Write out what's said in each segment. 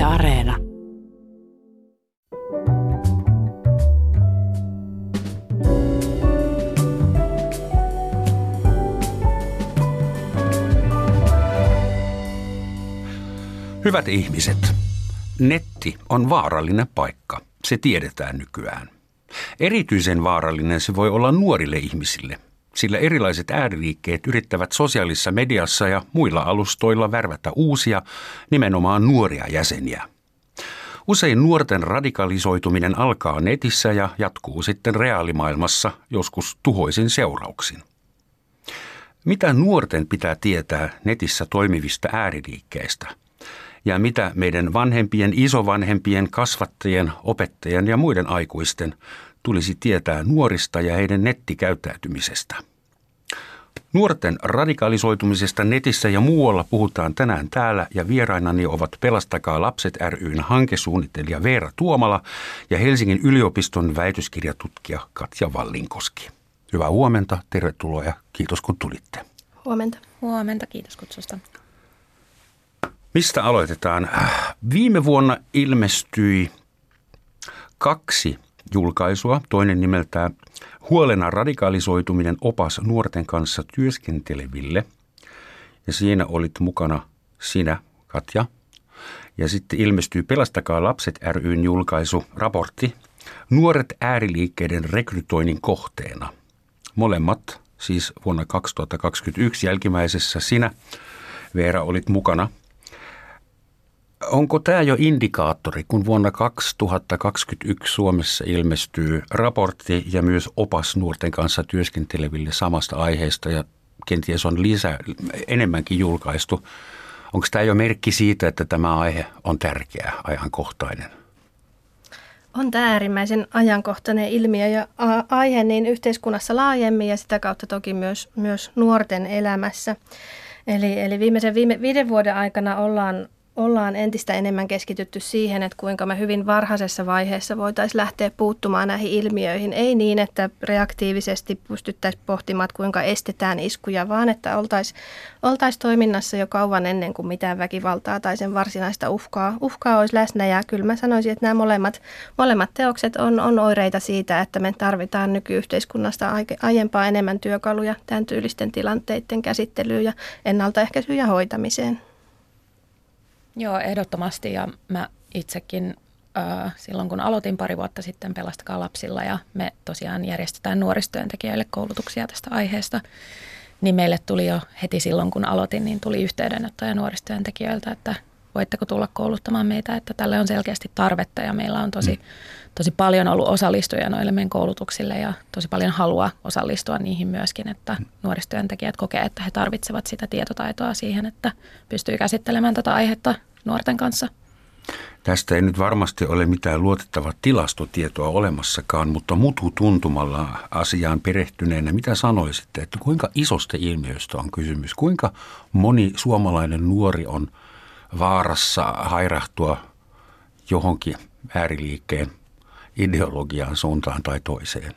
Yle Areena. Hyvät ihmiset, netti on vaarallinen paikka. Se tiedetään nykyään. Erityisen vaarallinen se voi olla nuorille ihmisille, sillä erilaiset ääriliikkeet yrittävät sosiaalisessa mediassa ja muilla alustoilla värvätä uusia, nimenomaan nuoria jäseniä. Usein nuorten radikalisoituminen alkaa netissä ja jatkuu sitten reaalimaailmassa joskus tuhoisin seurauksin. Mitä nuorten pitää tietää netissä toimivista ääriliikkeistä – ja mitä meidän vanhempien, isovanhempien, kasvattajien, opettajien ja muiden aikuisten tulisi tietää nuorista ja heidän nettikäyttäytymisestä. Nuorten radikalisoitumisesta netissä ja muualla puhutaan tänään täällä ja vierainani ovat Pelastakaa lapset ryn hankesuunnittelija Veera Tuomala ja Helsingin yliopiston väitöskirjatutkija Katja Vallinkoski. Hyvää huomenta, tervetuloa ja kiitos kun tulitte. Huomenta. Huomenta, kiitos kutsusta. Mistä aloitetaan? Viime vuonna ilmestyi kaksi julkaisua, toinen nimeltään Huolena radikalisoituminen opas nuorten kanssa työskenteleville. Ja siinä olit mukana sinä, Katja. Ja sitten ilmestyi Pelastakaa lapset ryn julkaisu, raportti Nuoret ääriliikkeiden rekrytoinnin kohteena. Molemmat siis vuonna 2021 jälkimmäisessä sinä, Veera, olit mukana – Onko tämä jo indikaattori, kun vuonna 2021 Suomessa ilmestyy raportti ja myös opas nuorten kanssa työskenteleville samasta aiheesta ja kenties on lisää, enemmänkin julkaistu. Onko tämä jo merkki siitä, että tämä aihe on tärkeä, ajankohtainen? On tämä äärimmäisen ajankohtainen ilmiö ja aihe niin yhteiskunnassa laajemmin ja sitä kautta toki myös, myös nuorten elämässä. Eli, eli viimeisen viime, viiden vuoden aikana ollaan ollaan entistä enemmän keskitytty siihen, että kuinka me hyvin varhaisessa vaiheessa voitaisiin lähteä puuttumaan näihin ilmiöihin. Ei niin, että reaktiivisesti pystyttäisiin pohtimaan, että kuinka estetään iskuja, vaan että oltaisiin oltais toiminnassa jo kauan ennen kuin mitään väkivaltaa tai sen varsinaista uhkaa, uhkaa olisi läsnä. Ja kyllä mä sanoisin, että nämä molemmat, molemmat teokset on, on oireita siitä, että me tarvitaan nykyyhteiskunnasta aiempaa enemmän työkaluja tämän tyylisten tilanteiden käsittelyyn ja ennaltaehkäisyyn ja hoitamiseen. Joo, ehdottomasti. Ja mä itsekin äh, silloin kun aloitin pari vuotta sitten Pelastakaa lapsilla ja me tosiaan järjestetään nuoristyöntekijöille koulutuksia tästä aiheesta, niin meille tuli jo heti silloin kun aloitin, niin tuli yhteydenottoja nuoristyöntekijöiltä, että voitteko tulla kouluttamaan meitä, että tälle on selkeästi tarvetta ja meillä on tosi, mm. tosi paljon ollut osallistujia noille meidän koulutuksille ja tosi paljon halua osallistua niihin myöskin, että mm. nuoristyöntekijät kokee, että he tarvitsevat sitä tietotaitoa siihen, että pystyy käsittelemään tätä aihetta nuorten kanssa. Tästä ei nyt varmasti ole mitään luotettavaa tilastotietoa olemassakaan, mutta mutu tuntumalla asiaan perehtyneenä, mitä sanoisitte, että kuinka isosta ilmiöstä on kysymys? Kuinka moni suomalainen nuori on – vaarassa hairahtua johonkin ääriliikkeen ideologiaan suuntaan tai toiseen.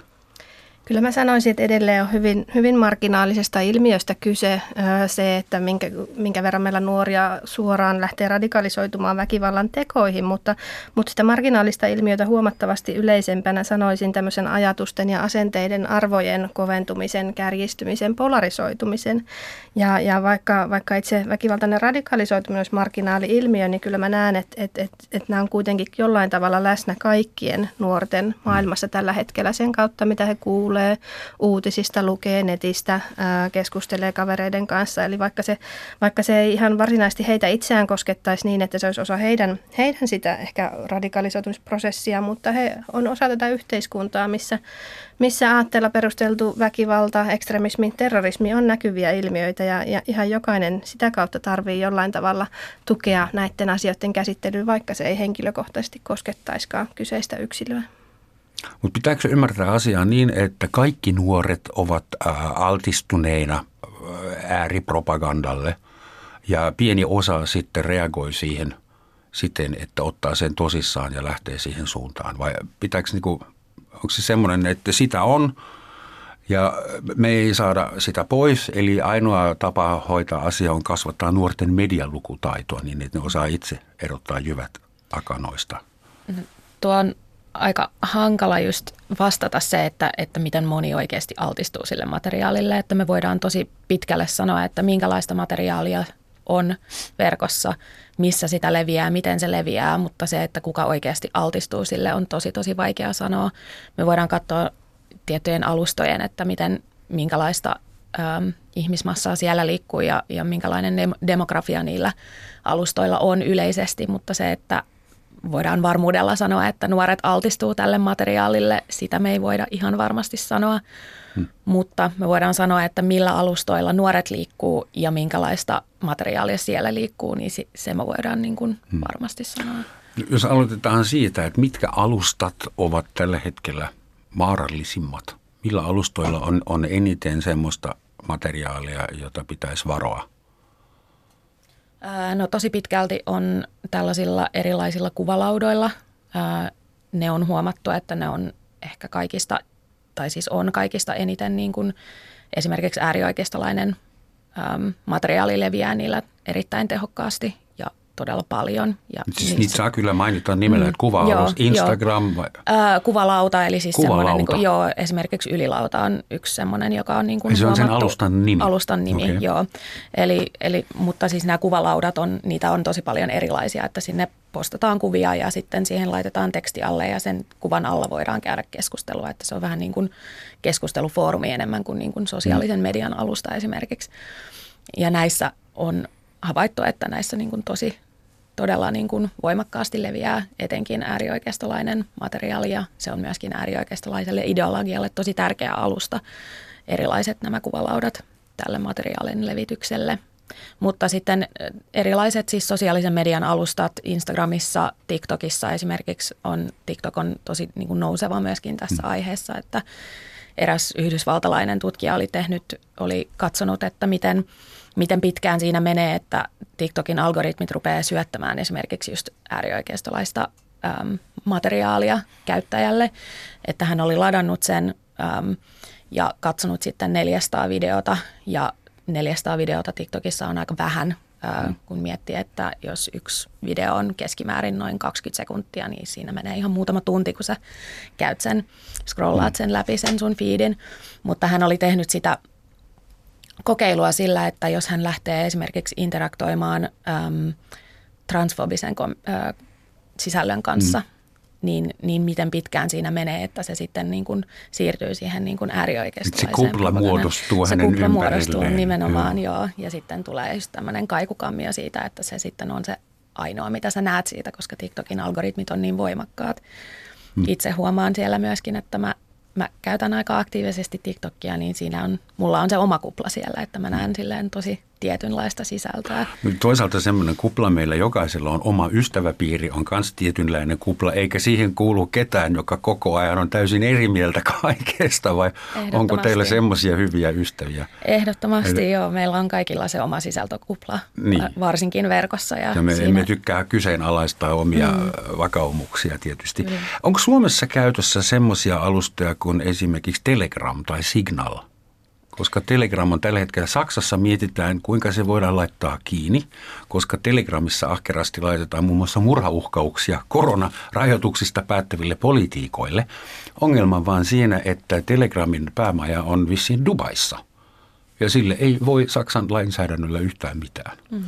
Kyllä mä sanoisin, että edelleen on hyvin, hyvin marginaalisesta ilmiöstä kyse se, että minkä, minkä verran meillä nuoria suoraan lähtee radikalisoitumaan väkivallan tekoihin, mutta, mutta sitä marginaalista ilmiötä huomattavasti yleisempänä sanoisin tämmöisen ajatusten ja asenteiden arvojen koventumisen, kärjistymisen, polarisoitumisen. Ja, ja vaikka, vaikka itse väkivaltainen radikalisoituminen olisi marginaali ilmiö, niin kyllä mä näen, että, että, että, että nämä on kuitenkin jollain tavalla läsnä kaikkien nuorten maailmassa tällä hetkellä sen kautta, mitä he kuuluvat kuulee uutisista, lukee netistä, keskustelee kavereiden kanssa. Eli vaikka se, vaikka se ei ihan varsinaisesti heitä itseään koskettaisi niin, että se olisi osa heidän, heidän sitä ehkä radikalisoitumisprosessia, mutta he on osa tätä yhteiskuntaa, missä, missä aatteella perusteltu väkivalta, ekstremismi, terrorismi on näkyviä ilmiöitä ja, ja ihan jokainen sitä kautta tarvii jollain tavalla tukea näiden asioiden käsittelyyn, vaikka se ei henkilökohtaisesti koskettaisikaan kyseistä yksilöä. Mutta pitääkö ymmärtää asiaa niin, että kaikki nuoret ovat altistuneina ääripropagandalle ja pieni osa sitten reagoi siihen siten, että ottaa sen tosissaan ja lähtee siihen suuntaan? Vai pitääkö niinku, onko se semmoinen, että sitä on ja me ei saada sitä pois, eli ainoa tapa hoitaa asia on kasvattaa nuorten medialukutaitoa niin, että ne osaa itse erottaa jyvät akanoista? Tuo on aika hankala just vastata se, että, että miten moni oikeasti altistuu sille materiaalille, että me voidaan tosi pitkälle sanoa, että minkälaista materiaalia on verkossa, missä sitä leviää, miten se leviää, mutta se, että kuka oikeasti altistuu sille on tosi tosi vaikea sanoa. Me voidaan katsoa tiettyjen alustojen, että miten, minkälaista ähm, ihmismassaa siellä liikkuu ja, ja minkälainen demografia niillä alustoilla on yleisesti, mutta se, että voidaan varmuudella sanoa, että nuoret altistuu tälle materiaalille, sitä me ei voida ihan varmasti sanoa, hmm. mutta me voidaan sanoa, että millä alustoilla nuoret liikkuu ja minkälaista materiaalia siellä liikkuu, niin se me voidaan niin kuin hmm. varmasti sanoa. Jos aloitetaan siitä, että mitkä alustat ovat tällä hetkellä vaarallisimmat? Millä alustoilla on, on eniten semmoista materiaalia, jota pitäisi varoa? No tosi pitkälti on tällaisilla erilaisilla kuvalaudoilla. Ne on huomattu, että ne on ehkä kaikista, tai siis on kaikista eniten niin kuin esimerkiksi äärioikeistolainen materiaali leviää niillä erittäin tehokkaasti todella paljon. Ja siis niistä, niitä saa kyllä mainita nimellä, että kuva joo, Instagram vai? Kuvalauta, eli siis semmoinen, niin kuin, joo, esimerkiksi ylilauta on yksi semmoinen, joka on niin kuin Se on sen alustan nimi? Alustan nimi, okay. joo. Eli, eli, mutta siis nämä kuvalaudat, on, niitä on tosi paljon erilaisia, että sinne postataan kuvia ja sitten siihen laitetaan teksti alle ja sen kuvan alla voidaan käydä keskustelua, että se on vähän niin kuin keskustelufoorumi enemmän kuin, niin kuin sosiaalisen mm. median alusta esimerkiksi. Ja näissä on havaittu, että näissä niin kuin tosi todella niin kuin voimakkaasti leviää etenkin äärioikeistolainen materiaali ja se on myöskin äärioikeistolaiselle ideologialle tosi tärkeä alusta erilaiset nämä kuvalaudat tälle materiaalin levitykselle. Mutta sitten erilaiset siis sosiaalisen median alustat Instagramissa, TikTokissa esimerkiksi on, TikTok on tosi niin kuin nouseva myöskin tässä mm. aiheessa, että eräs yhdysvaltalainen tutkija oli tehnyt, oli katsonut, että miten – miten pitkään siinä menee, että TikTokin algoritmit rupeaa syöttämään esimerkiksi just äärioikeistolaista äm, materiaalia käyttäjälle, että hän oli ladannut sen äm, ja katsonut sitten 400 videota ja 400 videota TikTokissa on aika vähän, ää, mm. kun miettii, että jos yksi video on keskimäärin noin 20 sekuntia, niin siinä menee ihan muutama tunti, kun sä käyt sen, scrollaat mm. sen läpi sen sun feedin. Mutta hän oli tehnyt sitä kokeilua sillä, että jos hän lähtee esimerkiksi interaktoimaan äm, transfobisen kom, ä, sisällön kanssa, mm. niin, niin miten pitkään siinä menee, että se sitten niin kuin siirtyy siihen niin kuin äärioikeistolaiseen. Se kupla muodostuu se hänen kupla muodostuu nimenomaan, joo. joo. Ja sitten tulee just tämmöinen kaikukammio siitä, että se sitten on se ainoa, mitä sä näet siitä, koska TikTokin algoritmit on niin voimakkaat. Mm. Itse huomaan siellä myöskin, että mä mä käytän aika aktiivisesti TikTokia, niin siinä on, mulla on se oma kupla siellä, että mä näen silleen tosi tietynlaista sisältöä. Toisaalta semmoinen kupla meillä jokaisella on oma ystäväpiiri, on myös tietynlainen kupla, eikä siihen kuulu ketään, joka koko ajan on täysin eri mieltä kaikesta, vai onko teillä semmoisia hyviä ystäviä? Ehdottomasti Eli... joo, meillä on kaikilla se oma sisältökupla, niin. varsinkin verkossa. Ja, ja me siinä... emme tykkää kyseenalaistaa omia mm. vakaumuksia tietysti. Mm. Onko Suomessa käytössä semmoisia alustoja kuin esimerkiksi Telegram tai Signal – koska Telegram on tällä hetkellä Saksassa mietitään, kuinka se voidaan laittaa kiinni, koska Telegramissa ahkerasti laitetaan muun muassa murhauhkauksia koronarajoituksista päättäville politiikoille. Ongelma vaan siinä, että Telegramin päämaja on vissiin Dubaissa – ja sille ei voi Saksan lainsäädännöllä yhtään mitään. Mm.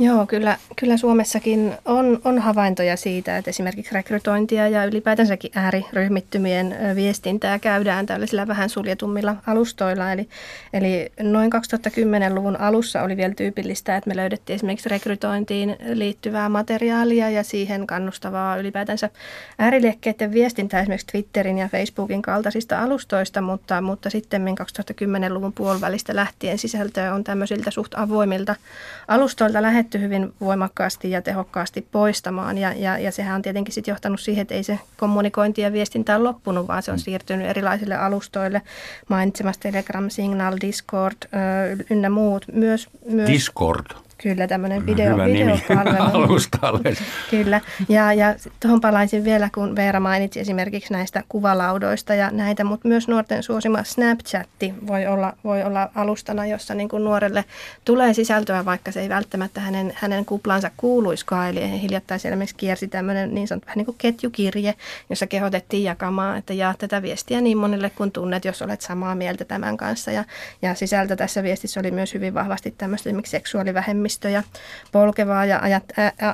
Joo, kyllä, kyllä Suomessakin on, on havaintoja siitä, että esimerkiksi rekrytointia ja ylipäätänsäkin ääriryhmittymien viestintää käydään tällaisilla vähän suljetummilla alustoilla. Eli, eli noin 2010-luvun alussa oli vielä tyypillistä, että me löydettiin esimerkiksi rekrytointiin liittyvää materiaalia ja siihen kannustavaa ylipäätänsä ääriliekkeiden viestintää esimerkiksi Twitterin ja Facebookin kaltaisista alustoista, mutta, mutta sitten 2010-luvun puolivälistä lähtien sisältöä on tämmöisiltä suht avoimilta alustoilta lähdetty lähdetty hyvin voimakkaasti ja tehokkaasti poistamaan. Ja, ja, ja sehän on tietenkin sitten johtanut siihen, että ei se kommunikointi ja viestintä ole loppunut, vaan se on mm. siirtynyt erilaisille alustoille. Mainitsemassa Telegram, Signal, Discord ö, ynnä muut. Myös, myös, Discord? Kyllä, tämmöinen video, Hyvä videopalvelu. Kyllä, ja, ja tuohon palaisin vielä, kun Veera mainitsi esimerkiksi näistä kuvalaudoista ja näitä, mutta myös nuorten suosima Snapchatti voi olla, voi olla alustana, jossa niin kuin nuorelle tulee sisältöä, vaikka se ei välttämättä hänen, hänen kuplansa kuuluiskaan. Eli hiljattain esimerkiksi kiersi tämmöinen niin sanottu vähän niin kuin ketjukirje, jossa kehotettiin jakamaan, että jaa tätä viestiä niin monelle kuin tunnet, jos olet samaa mieltä tämän kanssa. Ja, ja sisältö tässä viestissä oli myös hyvin vahvasti tämmöistä esimerkiksi seksuaalivähemmistöjä polkevaa ja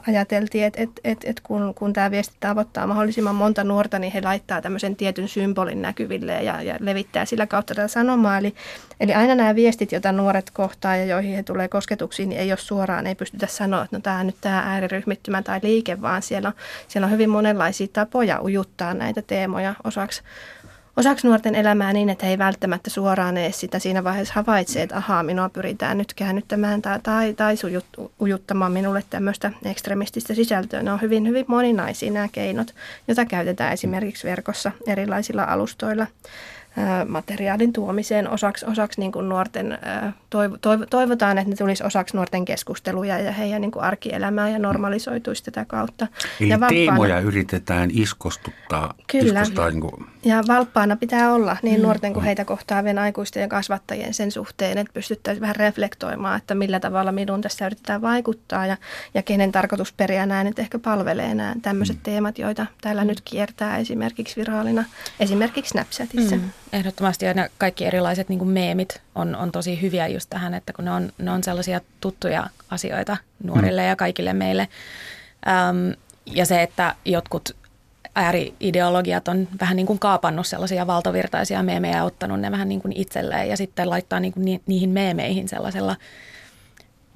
ajateltiin, että et, et, et kun, kun tämä viesti tavoittaa mahdollisimman monta nuorta, niin he laittaa tämmöisen tietyn symbolin näkyville ja, ja levittää sillä kautta tätä sanomaa. Eli, eli aina nämä viestit, joita nuoret kohtaa ja joihin he tulee kosketuksiin, niin ei ole suoraan, ei pystytä sanoa, että no tämä nyt tämä ääriryhmittymä tai liike, vaan siellä siellä on hyvin monenlaisia tapoja ujuttaa näitä teemoja osaksi osaksi nuorten elämää niin, että he ei välttämättä suoraan edes sitä siinä vaiheessa havaitse, että ahaa, minua pyritään nyt käännyttämään tai, tai, tai ujuttamaan minulle tämmöistä ekstremististä sisältöä. Ne on hyvin, hyvin moninaisia nämä keinot, joita käytetään esimerkiksi verkossa erilaisilla alustoilla materiaalin tuomiseen osaksi, osaksi niin kuin nuorten, toiv, toiv, toivotaan, että ne tulisi osaksi nuorten keskusteluja ja heidän niin kuin arkielämää ja normalisoituisi tätä kautta. Eli ja teemoja yritetään iskostuttaa. Kyllä, iskostaa, niin kuin... ja valppaana pitää olla niin mm. nuorten kuin heitä kohtaavien aikuisten ja kasvattajien sen suhteen, että pystyttäisiin vähän reflektoimaan, että millä tavalla minun tässä yritetään vaikuttaa ja, ja kenen tarkoitusperiä nämä nyt ehkä palvelee nämä tämmöiset mm. teemat, joita täällä mm. nyt kiertää esimerkiksi viraalina, esimerkiksi Snapchatissa. Mm ehdottomasti ja ne kaikki erilaiset niin meemit on, on tosi hyviä just tähän, että kun ne on, ne on sellaisia tuttuja asioita nuorille mm. ja kaikille meille. Ähm, ja se, että jotkut ääriideologiat on vähän niin kuin kaapannut sellaisia valtavirtaisia meemejä ja ottanut ne vähän niin kuin itselleen ja sitten laittaa niin kuin ni, niihin meemeihin sellaisella –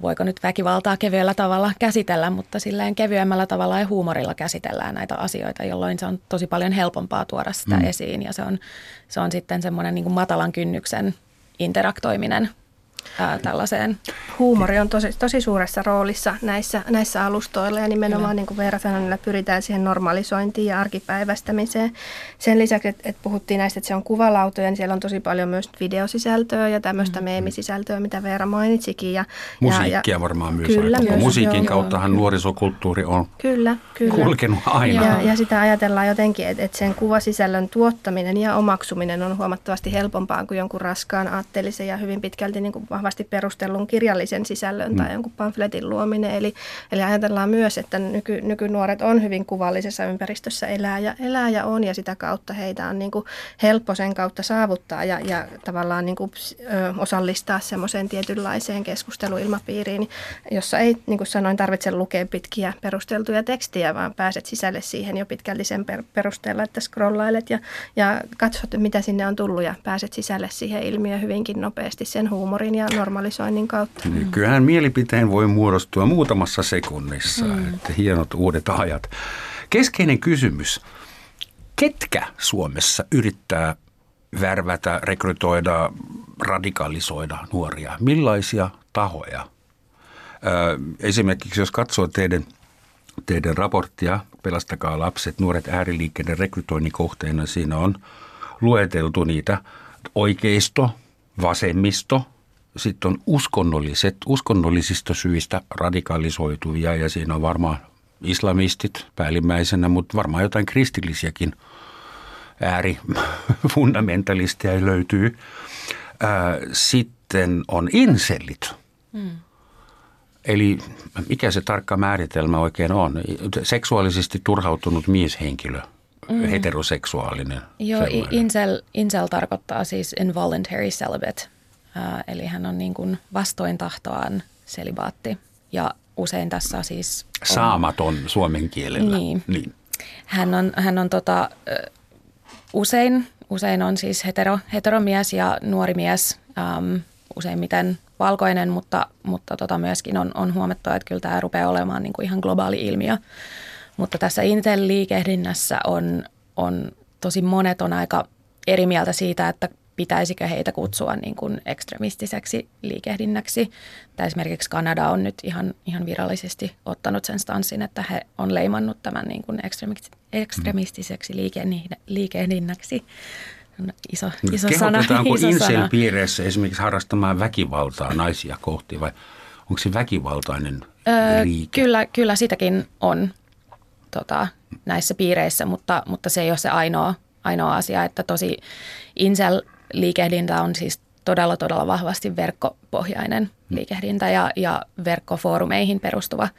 voiko nyt väkivaltaa kevyellä tavalla käsitellä, mutta silleen kevyemmällä tavalla ja huumorilla käsitellään näitä asioita, jolloin se on tosi paljon helpompaa tuoda sitä mm. esiin ja se on, se on sitten semmoinen niin matalan kynnyksen interaktoiminen ää, tällaiseen. Huumori on tosi, tosi suuressa roolissa näissä, näissä alustoilla ja nimenomaan niin kuin Veera sanoi, pyritään siihen normalisointiin ja arkipäivästämiseen. Sen lisäksi, että, että puhuttiin näistä, että se on kuvalautoja, niin siellä on tosi paljon myös videosisältöä ja tämmöistä mm. meemisisältöä, mitä Veera mainitsikin. Ja, Musiikkia ja, varmaan myös kyllä, aika. Myös, Musiikin joo, kauttahan joo. nuorisokulttuuri on kyllä, kyllä. kulkenut aina. Ja, ja sitä ajatellaan jotenkin, että, että sen kuvasisällön tuottaminen ja omaksuminen on huomattavasti helpompaa kuin jonkun raskaan aatteellisen ja hyvin pitkälti niin kuin vahvasti perustellun kirjallisen sisällön mm. tai jonkun pamfletin luominen. Eli, eli ajatellaan myös, että nyky, nykynuoret on hyvin kuvallisessa ympäristössä elää ja, elää ja on ja sitä kautta heitä on niin kuin helppo sen kautta saavuttaa ja, ja tavallaan niin kuin, ö, osallistaa semmoiseen tietynlaiseen keskusteluilmapiiriin, jossa ei, niin kuin sanoin, tarvitse lukea pitkiä perusteltuja tekstiä, vaan pääset sisälle siihen jo pitkälti sen per, perusteella, että scrollailet ja, ja katsot, mitä sinne on tullut ja pääset sisälle siihen ilmiöön hyvinkin nopeasti sen huumorin ja normalisoinnin kautta. Nykyään mielipiteen voi muodostua muutamassa sekunnissa. Mm. Että hienot uudet ajat. Keskeinen kysymys. Ketkä Suomessa yrittää värvätä, rekrytoida, radikalisoida nuoria? Millaisia tahoja? Esimerkiksi jos katsoo teidän, teidän raporttia Pelastakaa lapset, nuoret ääriliikkeiden rekrytoinnin kohteena, siinä on lueteltu niitä oikeisto, vasemmisto, sitten on uskonnolliset, uskonnollisista syistä radikalisoituvia ja siinä on varmaan islamistit päällimmäisenä, mutta varmaan jotain kristillisiäkin äärifundamentalisteja löytyy. Sitten on insellit. Hmm. Eli mikä se tarkka määritelmä oikein on? Seksuaalisesti turhautunut mieshenkilö, mm. heteroseksuaalinen. Joo, incel, incel tarkoittaa siis involuntary celibate – eli hän on niin kuin vastoin tahtoaan selibaatti ja usein tässä siis... On, Saamaton suomen kielellä. Niin. niin. Hän on, hän on tota, usein, usein on siis hetero, heteromies ja nuori mies, um, useimmiten valkoinen, mutta, mutta tota myöskin on, on huomattu, että kyllä tämä rupeaa olemaan niin kuin ihan globaali ilmiö. Mutta tässä Intel-liikehdinnässä on, on tosi monet on aika eri mieltä siitä, että pitäisikö heitä kutsua niin kuin ekstremistiseksi liikehdinnäksi. Tai esimerkiksi Kanada on nyt ihan, ihan virallisesti ottanut sen stanssin, että he on leimannut tämän niin kuin ekstremistiseksi liikehdinnäksi. Iso, iso sana. Kehotetaankko incel-piireissä esimerkiksi harrastamaan väkivaltaa naisia kohti vai Onko se väkivaltainen Öö, liike? kyllä, kyllä sitäkin on tota, näissä piireissä, mutta, mutta se ei ole se ainoa, ainoa asia, että tosi Incel-liikehdintä on siis todella, todella vahvasti verkkopohjainen liikehdintä ja, ja verkkofoorumeihin perustuva,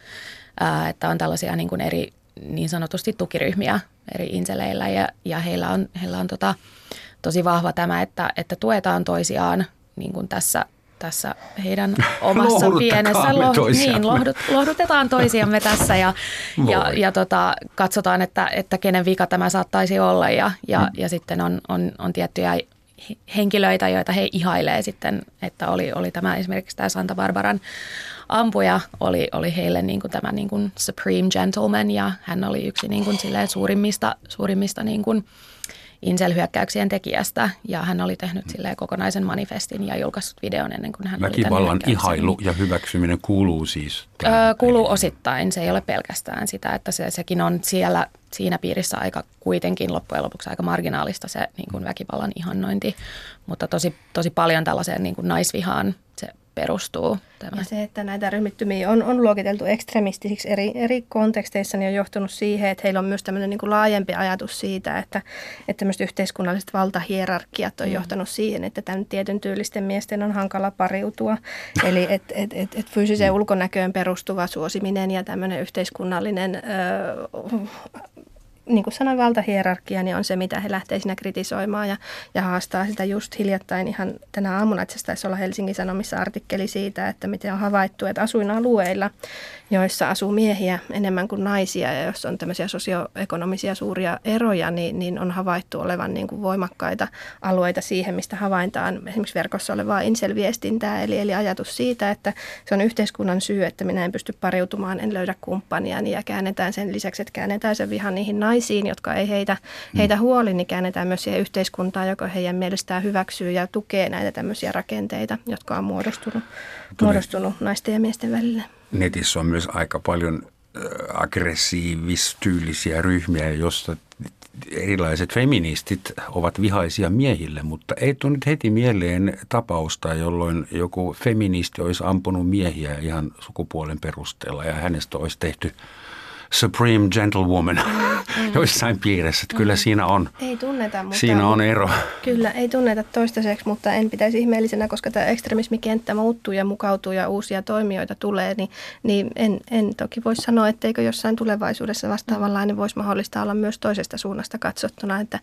ää, että on tällaisia niin kuin eri niin sanotusti tukiryhmiä eri inseleillä ja, ja heillä on, heillä on tota, tosi vahva tämä, että, että tuetaan toisiaan niin kuin tässä tässä heidän omassa pienessä me niin, lohdut, lohdutetaan toisiamme tässä ja, ja, Voi. ja tota, katsotaan, että, että kenen vika tämä saattaisi olla ja, ja, ja sitten on, on, on tiettyjä henkilöitä, joita he ihailee sitten, että oli, oli tämä esimerkiksi tämä Santa Barbaran ampuja oli, oli heille niin kuin tämä niin kuin supreme gentleman ja hän oli yksi niin kuin suurimmista, suurimmista niin kuin Incel-hyökkäyksien tekijästä ja hän oli tehnyt silleen kokonaisen manifestin ja julkaissut videon ennen kuin hän oli Väkivallan hyökkäyksen. ihailu ja hyväksyminen kuuluu siis Öö, kuuluu peliin. osittain. Se ei ole pelkästään sitä, että se, sekin on siellä siinä piirissä aika kuitenkin loppujen lopuksi aika marginaalista se niin kuin väkivallan ihannointi, mutta tosi, tosi paljon tällaiseen niin kuin naisvihaan perustuu. Tämä. Ja se, että näitä ryhmittymiä on, on luokiteltu ekstremistisiksi eri, eri konteksteissa, niin on johtunut siihen, että heillä on myös tämmöinen niin kuin laajempi ajatus siitä, että, että tämmöiset yhteiskunnalliset valtahierarkiat on mm. johtanut siihen, että tämän tietyn tyylisten miesten on hankala pariutua. Eli että et, et, et fyysiseen ulkonäköön perustuva suosiminen ja tämmöinen yhteiskunnallinen ö, niin kuin sanoin, valtahierarkia niin on se, mitä he lähtee siinä kritisoimaan ja, ja haastaa sitä just hiljattain ihan tänä aamuna. Itse taisi olla Helsingin Sanomissa artikkeli siitä, että miten on havaittu, että asuinalueilla, joissa asuu miehiä enemmän kuin naisia ja jos on tämmöisiä sosioekonomisia suuria eroja, niin, niin on havaittu olevan niin kuin voimakkaita alueita siihen, mistä havaintaan esimerkiksi verkossa olevaa inselviestintää, eli, eli ajatus siitä, että se on yhteiskunnan syy, että minä en pysty pariutumaan, en löydä kumppania, ja käännetään sen lisäksi, että käännetään sen vihan niihin naisiin, jotka ei heitä, heitä huoli, niin käännetään myös siihen yhteiskuntaan, joka heidän mielestään hyväksyy ja tukee näitä tämmöisiä rakenteita, jotka on muodostunut, muodostunut naisten ja miesten välille. Netissä on myös aika paljon aggressiivistyylisiä ryhmiä, joista erilaiset feministit ovat vihaisia miehille, mutta ei tule nyt heti mieleen tapausta, jolloin joku feministi olisi ampunut miehiä ihan sukupuolen perusteella ja hänestä olisi tehty supreme gentlewoman mm, joissain piirissä. Että kyllä siinä on, Ei tunneta, mutta... siinä on ero. Kyllä, ei tunneta toistaiseksi, mutta en pitäisi ihmeellisenä, koska tämä ekstremismikenttä muuttuu ja mukautuu ja uusia toimijoita tulee, niin, niin en, en toki voi sanoa, etteikö jossain tulevaisuudessa vastaavanlainen voisi mahdollista olla myös toisesta suunnasta katsottuna, että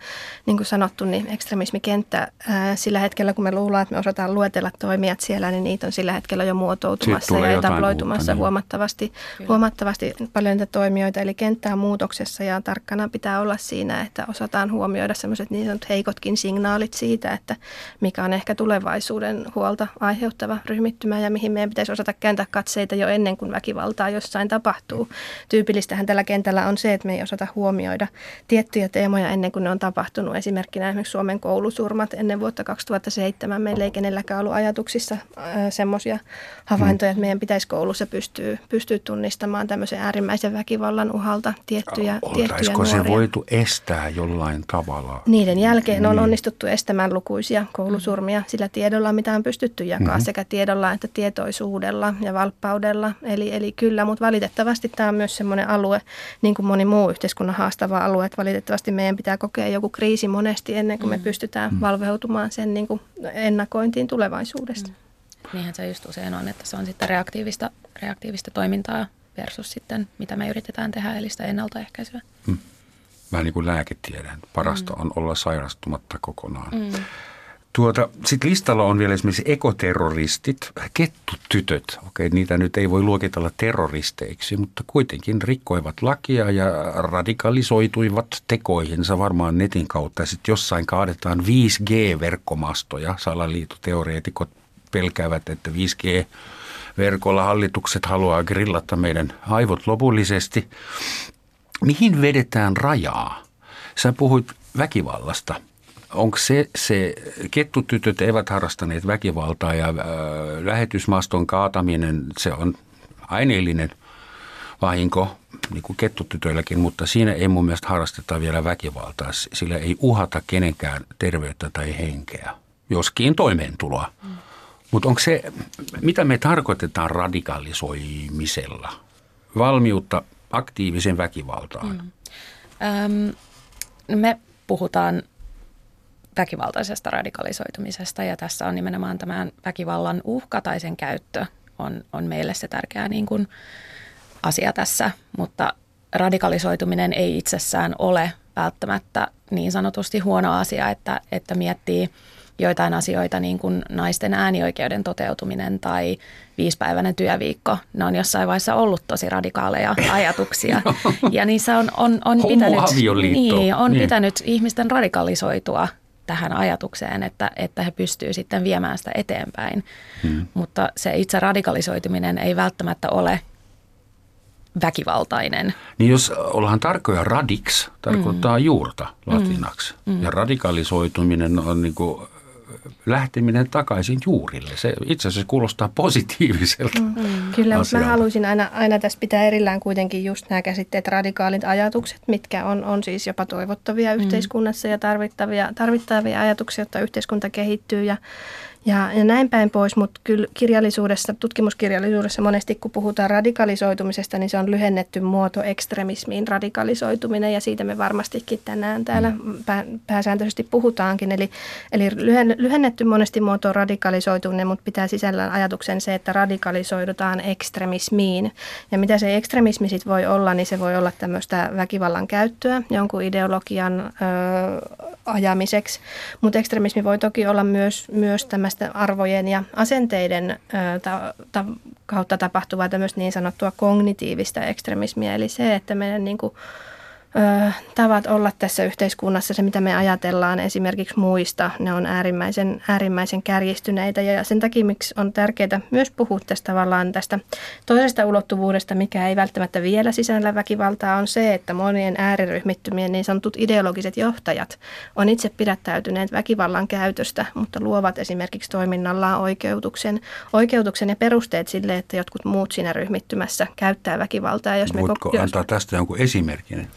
niin kuin sanottu, niin ekstremismikenttä ää, sillä hetkellä, kun me luullaan, että me osataan luetella toimijat siellä, niin niitä on sillä hetkellä jo muotoutumassa ja etabloitumassa uutta, niin. huomattavasti, huomattavasti paljon niitä toimijoita, eli kenttä on muutoksessa ja tarkkana pitää olla siinä, että osataan huomioida sellaiset niin sanotut heikotkin signaalit siitä, että mikä on ehkä tulevaisuuden huolta aiheuttava ryhmittymä ja mihin meidän pitäisi osata kääntää katseita jo ennen kuin väkivaltaa jossain tapahtuu. Tyypillistähän tällä kentällä on se, että me ei osata huomioida tiettyjä teemoja ennen kuin ne on tapahtunut. Esimerkkinä esimerkiksi Suomen koulusurmat ennen vuotta 2007. Meillä ei kenelläkään ollut ajatuksissa semmoisia havaintoja, että meidän pitäisi koulussa pystyä, pystyä tunnistamaan tämmöisen äärimmäisen väkivallan uhalta tiettyjä, tiettyjä Oltaisiko se nuoria. voitu estää jollain tavalla? Niiden jälkeen on Niin. onnistuttu estämään lukuisia koulusurmia sillä tiedolla, mitä on pystytty jakaa, Mhm. mm-hmm. sekä tiedolla että tietoisuudella ja valppaudella. Eli, eli kyllä, mutta valitettavasti tämä on myös sellainen alue, niin kuin moni muu yhteiskunnan haastava alue, että valitettavasti meidän pitää kokea joku kriisi monesti ennen kuin me pystytään Mhm. valveutumaan sen niin kuin ennakointiin tulevaisuudesta. Niinhän se just usein on, että se on sitten reaktiivista, reaktiivista toimintaa versus sitten mitä me yritetään tehdä, eli sitä ennaltaehkäisyä. Vähän niin kuin lääketiedän. Parasta mm. on olla sairastumatta kokonaan. Mm. Tuota, Sitten listalla on vielä esimerkiksi ekoterroristit, kettutytöt. Okei, niitä nyt ei voi luokitella terroristeiksi, mutta kuitenkin rikkoivat lakia ja radikalisoituivat tekoihinsa varmaan netin kautta. Ja sitten jossain kaadetaan 5G-verkkomastoja. Salaliitoteoreetikot pelkäävät, että 5G-verkolla hallitukset haluaa grillata meidän aivot lopullisesti. Mihin vedetään rajaa? Sä puhuit väkivallasta. Onko se, se, kettutytöt eivät harrastaneet väkivaltaa ja äh, lähetysmaston kaataminen, se on aineellinen vahinko, niin kuin kettutytöilläkin, mutta siinä ei mun mielestä harrasteta vielä väkivaltaa. Sillä ei uhata kenenkään terveyttä tai henkeä, joskin toimeentuloa. Mutta onko se, mitä me tarkoitetaan radikalisoimisella? Valmiutta aktiivisen väkivaltaan? Mm. Öm, me puhutaan väkivaltaisesta radikalisoitumisesta ja tässä on nimenomaan tämän väkivallan uhka tai sen käyttö on, on meille se tärkeä niin kuin asia tässä, mutta radikalisoituminen ei itsessään ole välttämättä niin sanotusti huono asia, että, että miettii joitain asioita niin kuin naisten äänioikeuden toteutuminen tai viisipäiväinen työviikko. Ne on jossain vaiheessa ollut tosi radikaaleja ajatuksia ja niissä on, on, on, pitänyt, niin, on niin. pitänyt ihmisten radikalisoitua tähän ajatukseen, että, että he pystyvät sitten viemään sitä eteenpäin. Hmm. Mutta se itse radikalisoituminen ei välttämättä ole väkivaltainen. Niin jos ollaan tarkkoja radix, tarkoittaa mm. juurta latinaksi. Mm. Ja radikalisoituminen on niin kuin lähteminen takaisin juurille. Se itse asiassa kuulostaa positiiviselta mm. Kyllä, mutta mä haluaisin aina, aina tässä pitää erillään kuitenkin just nämä käsitteet, radikaalit ajatukset, mitkä on, on siis jopa toivottavia mm. yhteiskunnassa ja tarvittavia, tarvittavia ajatuksia, jotta yhteiskunta kehittyy ja ja, ja näin päin pois, mutta kyllä kirjallisuudessa, tutkimuskirjallisuudessa monesti kun puhutaan radikalisoitumisesta, niin se on lyhennetty muoto ekstremismiin radikalisoituminen ja siitä me varmastikin tänään täällä pää, pääsääntöisesti puhutaankin. Eli, eli lyhennetty monesti muoto radikalisoituminen, mutta pitää sisällään ajatuksen se, että radikalisoidutaan ekstremismiin. Ja mitä se ekstremismi sitten voi olla, niin se voi olla tämmöistä väkivallan käyttöä jonkun ideologian ö, ajamiseksi, mutta ekstremismi voi toki olla myös, myös tämmöistä tämmöistä arvojen ja asenteiden ta, ta, kautta tapahtuvaa tämmöistä niin sanottua kognitiivista ekstremismiä. Eli se, että meidän niin kuin, tavat olla tässä yhteiskunnassa, se mitä me ajatellaan esimerkiksi muista, ne on äärimmäisen, äärimmäisen kärjistyneitä ja sen takia miksi on tärkeää myös puhua tästä tavallaan tästä toisesta ulottuvuudesta, mikä ei välttämättä vielä sisällä väkivaltaa, on se, että monien ääriryhmittymien niin sanotut ideologiset johtajat on itse pidättäytyneet väkivallan käytöstä, mutta luovat esimerkiksi toiminnallaan oikeutuksen, oikeutuksen ja perusteet sille, että jotkut muut siinä ryhmittymässä käyttää väkivaltaa. Jos Voitko me, antaa tästä jonkun esimerkin?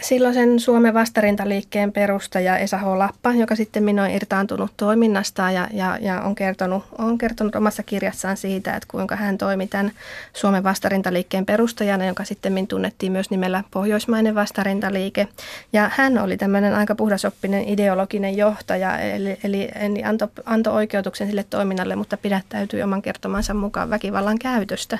Silloisen Suomen vastarintaliikkeen perustaja Esa H. Lappa, joka sitten on irtaantunut toiminnastaan ja, ja, ja on, kertonut, on kertonut omassa kirjassaan siitä, että kuinka hän toimi tämän Suomen vastarintaliikkeen perustajana, joka sitten tunnettiin myös nimellä Pohjoismainen vastarintaliike. Ja hän oli tämmöinen aika puhdasoppinen ideologinen johtaja, eli, eli antoi, anto oikeutuksen sille toiminnalle, mutta pidättäytyi oman kertomansa mukaan väkivallan käytöstä.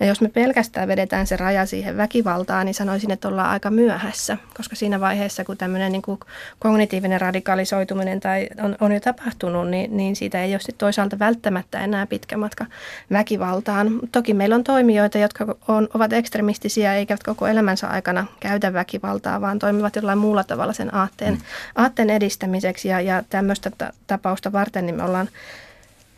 Ja jos me pelkästään vedetään se raja siihen väkivaltaan, niin sanoisin, että ollaan aika myöhässä, koska siinä vaiheessa, kun tämmöinen niin kuin kognitiivinen radikalisoituminen tai on, on jo tapahtunut, niin, niin siitä ei ole toisaalta välttämättä enää pitkä matka väkivaltaan. Toki meillä on toimijoita, jotka on, ovat ekstremistisiä eikä koko elämänsä aikana käytä väkivaltaa, vaan toimivat jollain muulla tavalla sen aatteen, mm. aatteen edistämiseksi ja, ja tämmöistä tapausta varten niin me ollaan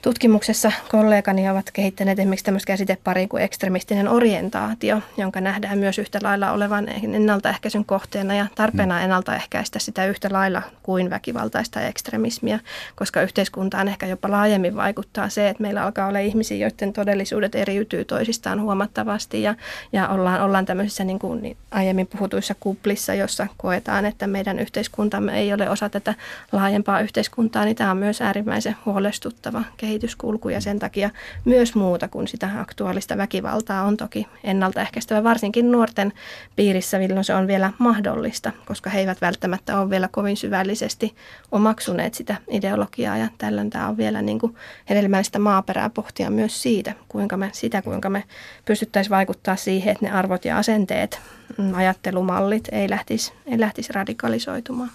Tutkimuksessa kollegani ovat kehittäneet esimerkiksi tämmöistä käsiteparia kuin ekstremistinen orientaatio, jonka nähdään myös yhtä lailla olevan ennaltaehkäisyn kohteena ja tarpeena mm. ennaltaehkäistä sitä yhtä lailla kuin väkivaltaista ekstremismiä, koska yhteiskuntaan ehkä jopa laajemmin vaikuttaa se, että meillä alkaa olla ihmisiä, joiden todellisuudet eriytyy toisistaan huomattavasti ja, ja ollaan, ollaan tämmöisissä niin kuin niin aiemmin puhutuissa kuplissa, jossa koetaan, että meidän yhteiskuntamme ei ole osa tätä laajempaa yhteiskuntaa, niin tämä on myös äärimmäisen huolestuttava kehitys kehityskulku ja sen takia myös muuta kuin sitä aktuaalista väkivaltaa on toki ennaltaehkäistävä, varsinkin nuorten piirissä, milloin se on vielä mahdollista, koska he eivät välttämättä ole vielä kovin syvällisesti omaksuneet sitä ideologiaa ja tällöin tämä on vielä niin kuin hedelmällistä maaperää pohtia myös siitä, kuinka me, sitä, kuinka me pystyttäisiin vaikuttaa siihen, että ne arvot ja asenteet, mm, ajattelumallit ei lähtisi, ei lähtisi radikalisoitumaan.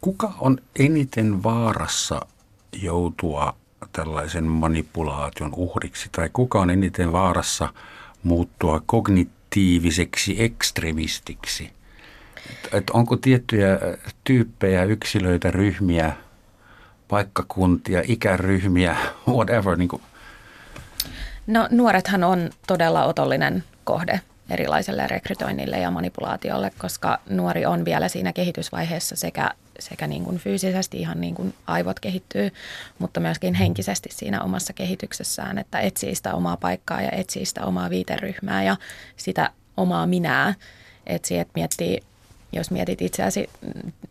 Kuka on eniten vaarassa joutua tällaisen manipulaation uhriksi tai kuka on eniten vaarassa muuttua kognitiiviseksi ekstremistiksi? Et onko tiettyjä tyyppejä, yksilöitä, ryhmiä, paikkakuntia, ikäryhmiä, whatever? Niin kuin? No nuorethan on todella otollinen kohde erilaiselle rekrytoinnille ja manipulaatiolle, koska nuori on vielä siinä kehitysvaiheessa sekä, sekä niin kuin fyysisesti ihan niin kuin aivot kehittyy, mutta myöskin henkisesti siinä omassa kehityksessään, että etsii sitä omaa paikkaa ja etsii sitä omaa viiteryhmää ja sitä omaa minää. Etsii, että miettii, jos mietit itseäsi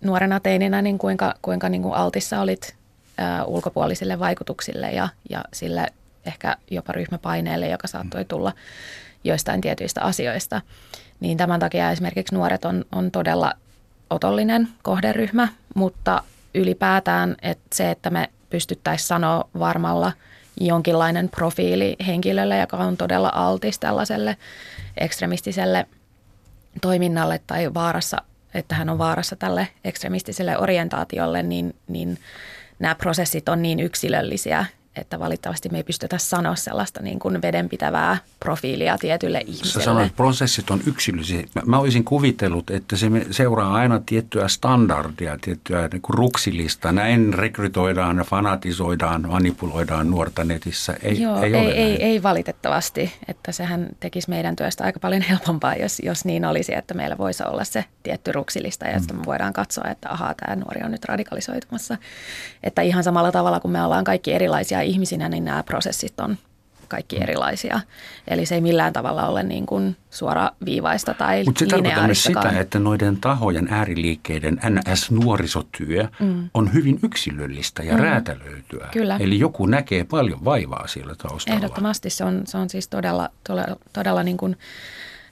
nuorena teininä, niin kuinka, kuinka niin kuin altissa olit ä, ulkopuolisille vaikutuksille ja, ja sille ehkä jopa ryhmäpaineelle, joka saattoi tulla joistain tietyistä asioista. Niin tämän takia esimerkiksi nuoret on, on todella otollinen kohderyhmä, mutta ylipäätään että se, että me pystyttäisiin sanoa varmalla jonkinlainen profiili henkilölle, joka on todella altis tällaiselle ekstremistiselle toiminnalle tai vaarassa, että hän on vaarassa tälle ekstremistiselle orientaatiolle, niin, niin nämä prosessit on niin yksilöllisiä, että valitettavasti me ei pystytä sanoa sellaista niin kuin vedenpitävää profiilia tietylle ihmiselle. Sä sanoit, että prosessit on yksilöllisiä. Mä, mä olisin kuvitellut, että se seuraa aina tiettyä standardia, tiettyä niin kuin ruksilista. Näin rekrytoidaan, fanatisoidaan, manipuloidaan nuorta netissä. Ei, Joo, ei, ei, ole ei, ei valitettavasti. Että sehän tekisi meidän työstä aika paljon helpompaa, jos, jos niin olisi, että meillä voisi olla se tietty ruksilista ja mm. me voidaan katsoa, että ahaa, tämä nuori on nyt radikalisoitumassa. Että ihan samalla tavalla kuin me ollaan kaikki erilaisia ihmisinä, niin nämä prosessit on kaikki mm. erilaisia. Eli se ei millään tavalla ole niin kuin suoraviivaista tai Mutta se tarkoittaa myös sitä, että noiden tahojen ääriliikkeiden NS-nuorisotyö mm. on hyvin yksilöllistä ja mm. räätälöityä. Kyllä. Eli joku näkee paljon vaivaa siellä taustalla. Ehdottomasti se on, se on siis todella, todella, todella niin kuin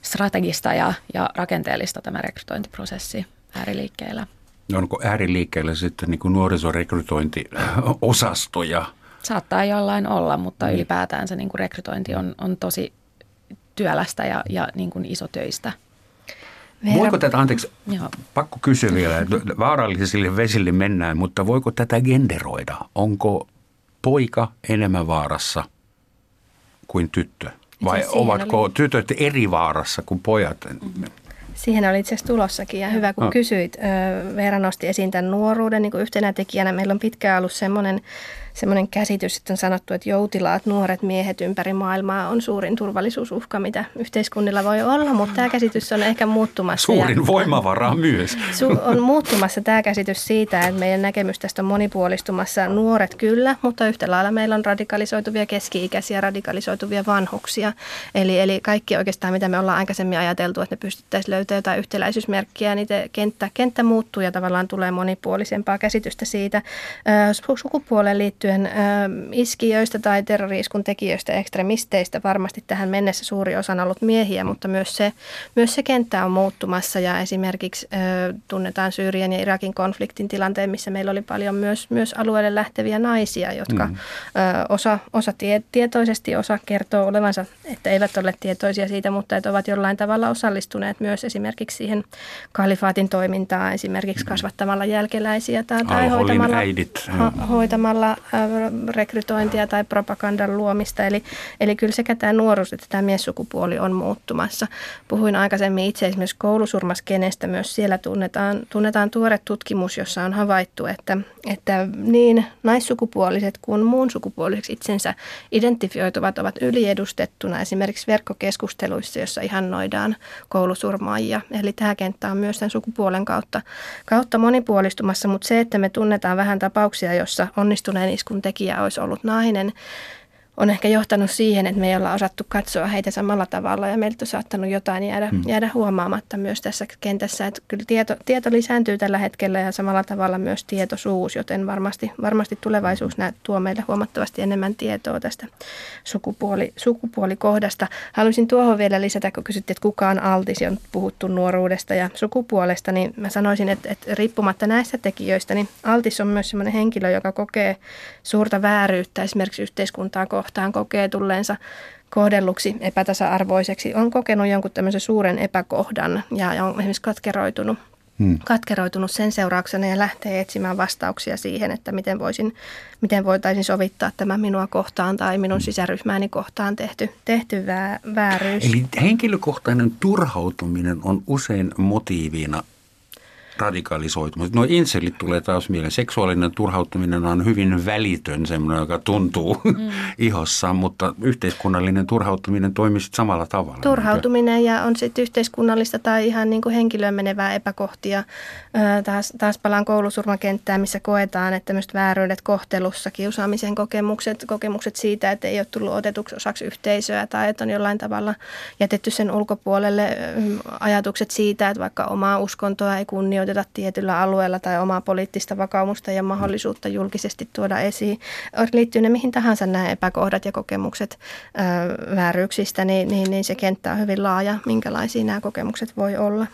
strategista ja, ja rakenteellista tämä rekrytointiprosessi ääriliikkeillä. Onko ääriliikkeellä sitten niin kuin nuorisorekrytointiosastoja? Saattaa jollain olla, mutta mm. ylipäätään se niin kuin rekrytointi on, on tosi työlästä ja, ja niin kuin isotöistä. Veera. Voiko tätä, anteeksi, Joo. pakko kysyä vielä, vaarallisille vesille mennään, mutta voiko tätä genderoida? Onko poika enemmän vaarassa kuin tyttö? Vai ovatko oli... tytöt eri vaarassa kuin pojat? Mm-hmm. Siihen oli itse asiassa tulossakin ja hyvä kun no. kysyit. Veera nosti esiin tämän nuoruuden niin kuin yhtenä tekijänä. Meillä on pitkään ollut semmoinen semmoinen käsitys, että on sanottu, että joutilaat nuoret miehet ympäri maailmaa on suurin turvallisuusuhka, mitä yhteiskunnilla voi olla, mutta tämä käsitys on ehkä muuttumassa. Suurin ja, voimavara myös. On muuttumassa tämä käsitys siitä, että meidän näkemys tästä on monipuolistumassa. Nuoret kyllä, mutta yhtä lailla meillä on radikalisoituvia keski-ikäisiä, radikalisoituvia vanhuksia. Eli, eli kaikki oikeastaan, mitä me ollaan aikaisemmin ajateltu, että me pystyttäisiin löytämään jotain yhtäläisyysmerkkiä, niin kenttä, kenttä muuttuu ja tavallaan tulee monipuolisempaa käsitystä siitä. Sukupuoleen liittyen liittyen iskijöistä tai terroriiskun tekijöistä ekstremisteistä varmasti tähän mennessä suuri osa on ollut miehiä, mutta myös se, myös se kenttä on muuttumassa ja esimerkiksi tunnetaan Syyrian ja Irakin konfliktin tilanteen, missä meillä oli paljon myös, myös alueelle lähteviä naisia, jotka mm. osa, osa tie, tietoisesti, osa kertoo olevansa, että eivät ole tietoisia siitä, mutta että ovat jollain tavalla osallistuneet myös esimerkiksi siihen kalifaatin toimintaan, esimerkiksi mm. kasvattamalla jälkeläisiä tai, tai hoitamalla, äidit. Ho, hoitamalla rekrytointia tai propagandan luomista. Eli, eli kyllä sekä tämä nuoruus että tämä miessukupuoli on muuttumassa. Puhuin aikaisemmin itse esimerkiksi koulusurmaskenestä. Myös siellä tunnetaan, tunnetaan tuore tutkimus, jossa on havaittu, että, että niin naissukupuoliset kuin muun sukupuoliseksi itsensä identifioituvat ovat yliedustettuna esimerkiksi verkkokeskusteluissa, jossa ihannoidaan koulusurmaajia. Eli tämä kenttä on myös tämän sukupuolen kautta, kautta monipuolistumassa, mutta se, että me tunnetaan vähän tapauksia, jossa onnistuneen iskun tekijä olisi ollut nainen, on ehkä johtanut siihen, että me ei olla osattu katsoa heitä samalla tavalla ja meiltä on saattanut jotain jäädä, hmm. jäädä huomaamatta myös tässä kentässä. Että kyllä tieto, tieto lisääntyy tällä hetkellä ja samalla tavalla myös tietoisuus, joten varmasti, varmasti tulevaisuus näet, tuo meille huomattavasti enemmän tietoa tästä sukupuoli, sukupuolikohdasta. Haluaisin tuohon vielä lisätä, kun kysyttiin, että kuka on altis ja on puhuttu nuoruudesta ja sukupuolesta, niin mä sanoisin, että, että riippumatta näistä tekijöistä, niin altis on myös sellainen henkilö, joka kokee suurta vääryyttä esimerkiksi yhteiskuntaa kohtaan kohtaan kokee tulleensa kohdelluksi epätasa-arvoiseksi, on kokenut jonkun tämmöisen suuren epäkohdan ja on esimerkiksi katkeroitunut, hmm. katkeroitunut sen seurauksena ja lähtee etsimään vastauksia siihen, että miten, voisin, miten voitaisiin sovittaa tämä minua kohtaan tai minun hmm. sisäryhmääni kohtaan tehty, tehty vääryys. Eli henkilökohtainen turhautuminen on usein motiivina radikalisoitumista. No inselit tulee taas mieleen. Seksuaalinen turhauttaminen on hyvin välitön semmoinen, joka tuntuu mm. ihossaan, mutta yhteiskunnallinen turhauttaminen toimii samalla tavalla. Turhautuminen ja on sitten yhteiskunnallista tai ihan niin kuin henkilöön menevää epäkohtia. Taas, taas palaan koulusurmakenttään, missä koetaan, että myös vääryydet kohtelussa, kiusaamisen kokemukset, kokemukset siitä, että ei ole tullut otetuksi osaksi yhteisöä tai että on jollain tavalla jätetty sen ulkopuolelle ajatukset siitä, että vaikka omaa uskontoa ei kunnioita rajoiteta tietyllä alueella tai omaa poliittista vakaumusta ja mahdollisuutta julkisesti tuoda esiin. Liittyy ne mihin tahansa nämä epäkohdat ja kokemukset ö, vääryyksistä, niin, niin, niin se kenttä on hyvin laaja, minkälaisia nämä kokemukset voi olla.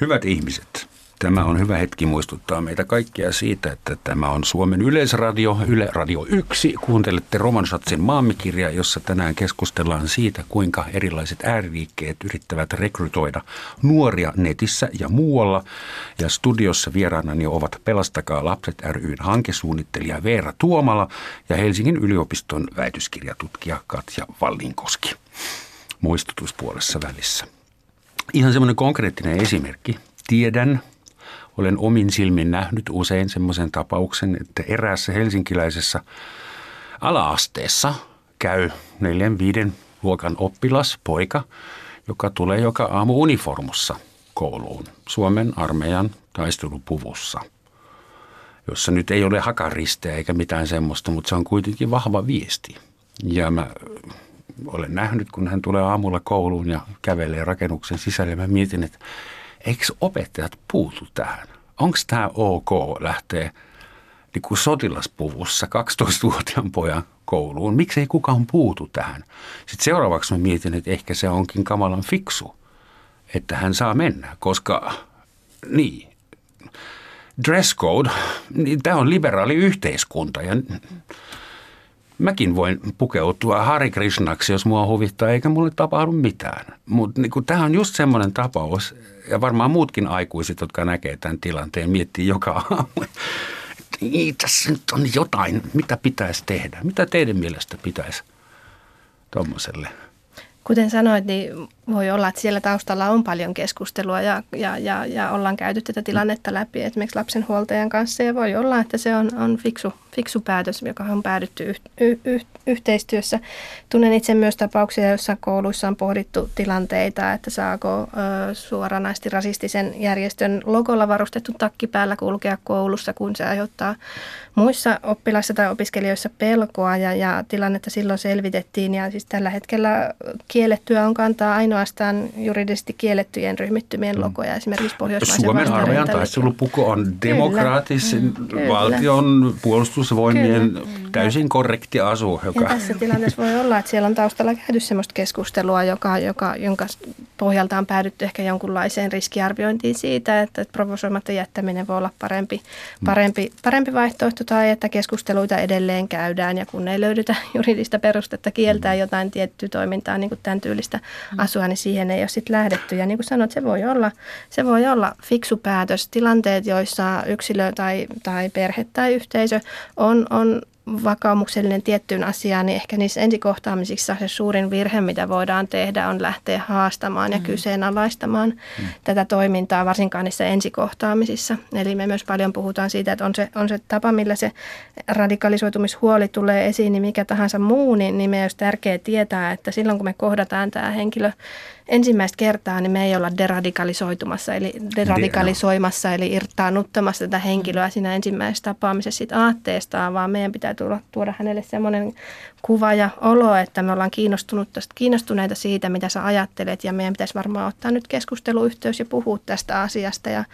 Hyvät ihmiset, Tämä on hyvä hetki muistuttaa meitä kaikkia siitä, että tämä on Suomen Yleisradio, Yle Radio 1. Kuuntelette Romansatsin maamikirja, jossa tänään keskustellaan siitä, kuinka erilaiset ääriliikkeet yrittävät rekrytoida nuoria netissä ja muualla. Ja studiossa vieraanani ovat Pelastakaa lapset ryn hankesuunnittelija Veera Tuomala ja Helsingin yliopiston väitöskirjatutkija Katja Vallinkoski. Muistutuspuolessa välissä. Ihan semmoinen konkreettinen esimerkki. Tiedän, olen omin silmin nähnyt usein semmoisen tapauksen, että eräässä helsinkiläisessä alaasteessa käy neljän viiden luokan oppilas, poika, joka tulee joka aamu uniformussa kouluun Suomen armeijan taistelupuvussa, jossa nyt ei ole hakaristeä eikä mitään semmoista, mutta se on kuitenkin vahva viesti. Ja mä olen nähnyt, kun hän tulee aamulla kouluun ja kävelee rakennuksen sisälle, ja mä mietin, että eikö opettajat puutu tähän? Onko tämä ok lähteä niin sotilaspuvussa 12-vuotiaan pojan kouluun? Miksi ei kukaan puutu tähän? Sitten seuraavaksi mä mietin, että ehkä se onkin kamalan fiksu, että hän saa mennä, koska niin, dress code, niin tämä on liberaali yhteiskunta ja mäkin voin pukeutua Hari Krishnaksi, jos mua huvittaa, eikä mulle tapahdu mitään. Mutta niin tämä on just semmoinen tapaus, ja varmaan muutkin aikuiset, jotka näkee tämän tilanteen, miettii joka aamu, että tässä nyt on jotain, mitä pitäisi tehdä. Mitä teidän mielestä pitäisi tuommoiselle Kuten sanoit, niin voi olla, että siellä taustalla on paljon keskustelua ja, ja, ja, ja ollaan käyty tätä tilannetta läpi esimerkiksi lapsenhuoltajan kanssa. Ja voi olla, että se on, on fiksu, fiksu päätös, joka on päädytty yh, yh, yhteistyössä. Tunnen itse myös tapauksia, joissa kouluissa on pohdittu tilanteita, että saako ö, suoranaisesti rasistisen järjestön logolla varustettu takki päällä kulkea koulussa, kun se aiheuttaa muissa oppilaissa tai opiskelijoissa pelkoa ja, ja tilannetta silloin selvitettiin. Ja siis tällä hetkellä kiellettyä on kantaa ainoastaan juridisesti kiellettyjen ryhmittymien mm. logoja, esimerkiksi Pohjoismaisen Suomen armeijan taistelupuku on demokraattisen kyllä, valtion puolustusvoimien kyllä. täysin korrekti asu. Ja tässä tilanteessa voi olla, että siellä on taustalla käyty sellaista keskustelua, joka, joka, jonka pohjalta on päädytty ehkä jonkunlaiseen riskiarviointiin siitä, että provosoimatta jättäminen voi olla parempi, mm. parempi, parempi vaihtoehto tai että keskusteluita edelleen käydään ja kun ei löydetä juridista perustetta kieltää mm. jotain tiettyä toimintaa, niin kuin tämän tyylistä mm. asua, niin siihen ei ole sitten lähdetty. Ja niin kuin sanoit, se voi olla, se voi olla fiksu päätös. Tilanteet, joissa yksilö tai, tai perhe tai yhteisö on, on vakaumuksellinen tiettyyn asiaan, niin ehkä niissä ensikohtaamisissa se suurin virhe, mitä voidaan tehdä, on lähteä haastamaan ja mm. kyseenalaistamaan mm. tätä toimintaa, varsinkaan niissä ensikohtaamisissa. Eli me myös paljon puhutaan siitä, että on se, on se tapa, millä se radikalisoitumishuoli tulee esiin, niin mikä tahansa muu, niin, niin meidän olisi tärkeää tietää, että silloin kun me kohdataan tämä henkilö ensimmäistä kertaa, niin me ei olla deradikalisoitumassa, eli deradikalisoimassa, eli irtaannuttamassa tätä henkilöä siinä ensimmäisessä tapaamisessa siitä aatteestaan, vaan meidän pitää tuoda, tuoda hänelle semmoinen kuva ja olo, että me ollaan kiinnostuneita siitä, mitä sä ajattelet ja meidän pitäisi varmaan ottaa nyt keskusteluyhteys ja puhua tästä asiasta ja,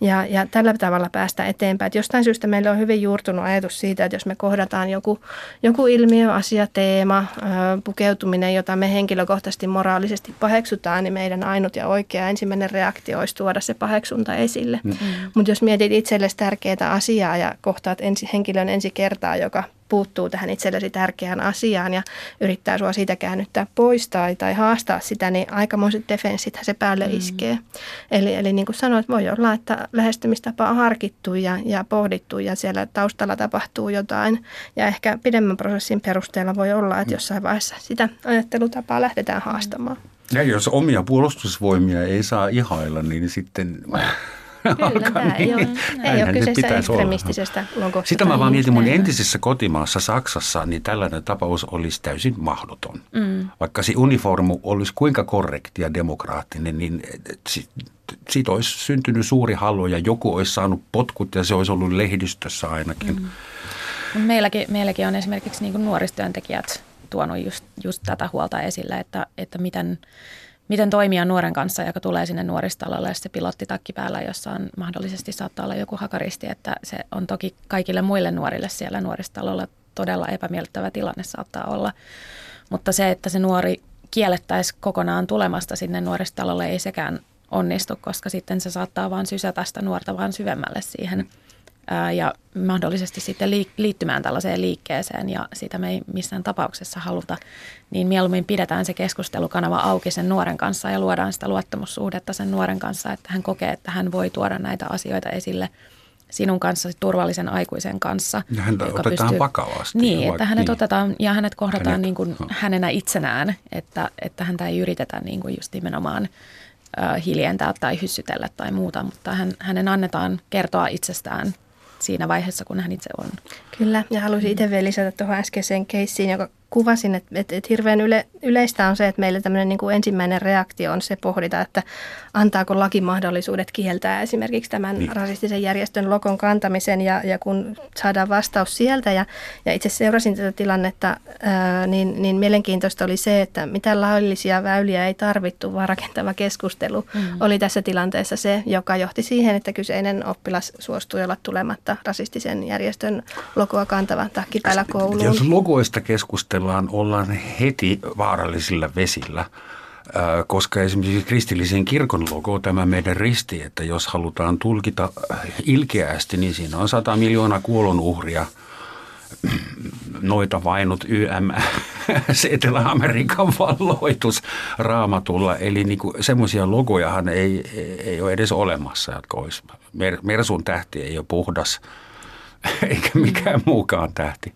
ja, ja tällä tavalla päästä eteenpäin. Et jostain syystä meillä on hyvin juurtunut ajatus siitä, että jos me kohdataan joku, joku ilmiö, asia, teema, pukeutuminen, jota me henkilökohtaisesti moraalisesti paheksutaan, niin meidän ainut ja oikea ensimmäinen reaktio olisi tuoda se paheksunta esille. Mm. Mutta jos mietit itsellesi tärkeää asiaa ja kohtaat ensi, henkilön ensi kertaa, joka puuttuu tähän itsellesi tärkeään asiaan ja yrittää sua siitä käännyttää pois tai, tai haastaa sitä, niin aikamoiset defenssithän se päälle mm. iskee. Eli, eli niin kuin sanoit, voi olla, että lähestymistapa on harkittu ja, ja pohdittu ja siellä taustalla tapahtuu jotain. Ja ehkä pidemmän prosessin perusteella voi olla, että mm. jossain vaiheessa sitä ajattelutapaa lähdetään haastamaan. Ja jos omia puolustusvoimia ei saa ihailla, niin sitten Kyllä, tämä niin. ei ole, ei ole kyseessä ekstremistisestä logosta. Sitä mä vaan mietin mun entisessä kotimaassa Saksassa, niin tällainen tapaus olisi täysin mahdoton. Mm. Vaikka se uniformu olisi kuinka korrekti ja demokraattinen, niin siitä olisi syntynyt suuri halu ja joku olisi saanut potkut ja se olisi ollut lehdistössä ainakin. Mm. Meilläkin, meilläkin on esimerkiksi niin nuoristyöntekijät tuonut just, just tätä huolta esille, että, että miten – miten toimia nuoren kanssa, joka tulee sinne nuoristalolle, se pilottitakki päällä, jossa on mahdollisesti saattaa olla joku hakaristi, että se on toki kaikille muille nuorille siellä nuoristalolla todella epämiellyttävä tilanne saattaa olla. Mutta se, että se nuori kiellettäisiin kokonaan tulemasta sinne nuoristalolle, ei sekään onnistu, koska sitten se saattaa vaan sysätä sitä nuorta vaan syvemmälle siihen ja mahdollisesti sitten liittymään tällaiseen liikkeeseen ja sitä me ei missään tapauksessa haluta, niin mieluummin pidetään se keskustelukanava auki sen nuoren kanssa ja luodaan sitä luottamussuhdetta sen nuoren kanssa, että hän kokee, että hän voi tuoda näitä asioita esille sinun kanssa, turvallisen aikuisen kanssa. Ja häntä joka otetaan pystyy, vakavasti. Niin, että hänet niin. otetaan ja hänet kohdataan hänet, niin kuin hänenä itsenään, että, että häntä ei yritetä niin kuin just nimenomaan hiljentää tai hyssytellä tai muuta, mutta hän, hänen annetaan kertoa itsestään siinä vaiheessa, kun hän itse on. Kyllä, ja haluaisin itse vielä lisätä tuohon äskeiseen keissiin, joka kuvasin, että, että, että hirveän yle, yleistä on se, että meillä tämmöinen niin kuin ensimmäinen reaktio on se pohdita, että antaako laki mahdollisuudet kieltää esimerkiksi tämän niin. rasistisen järjestön lokon kantamisen ja, ja kun saadaan vastaus sieltä ja, ja itse seurasin tätä tilannetta, ää, niin, niin mielenkiintoista oli se, että mitä laillisia väyliä ei tarvittu, vaan rakentava keskustelu mm. oli tässä tilanteessa se, joka johti siihen, että kyseinen oppilas suostui olla tulematta rasistisen järjestön lokoa kantava takkipäällä kouluun. Jos logoista keskustellaan, ollaan heti vaarallisilla vesillä koska esimerkiksi kristillisen kirkon logo, tämä meidän risti, että jos halutaan tulkita ilkeästi, niin siinä on 100 miljoonaa kuolonuhria, noita vainut YM, Etelä-Amerikan valloitus raamatulla. Eli niin semmoisia logojahan ei, ei ole edes olemassa, jotka olisi. Mersun tähti ei ole puhdas, eikä mikään muukaan tähti.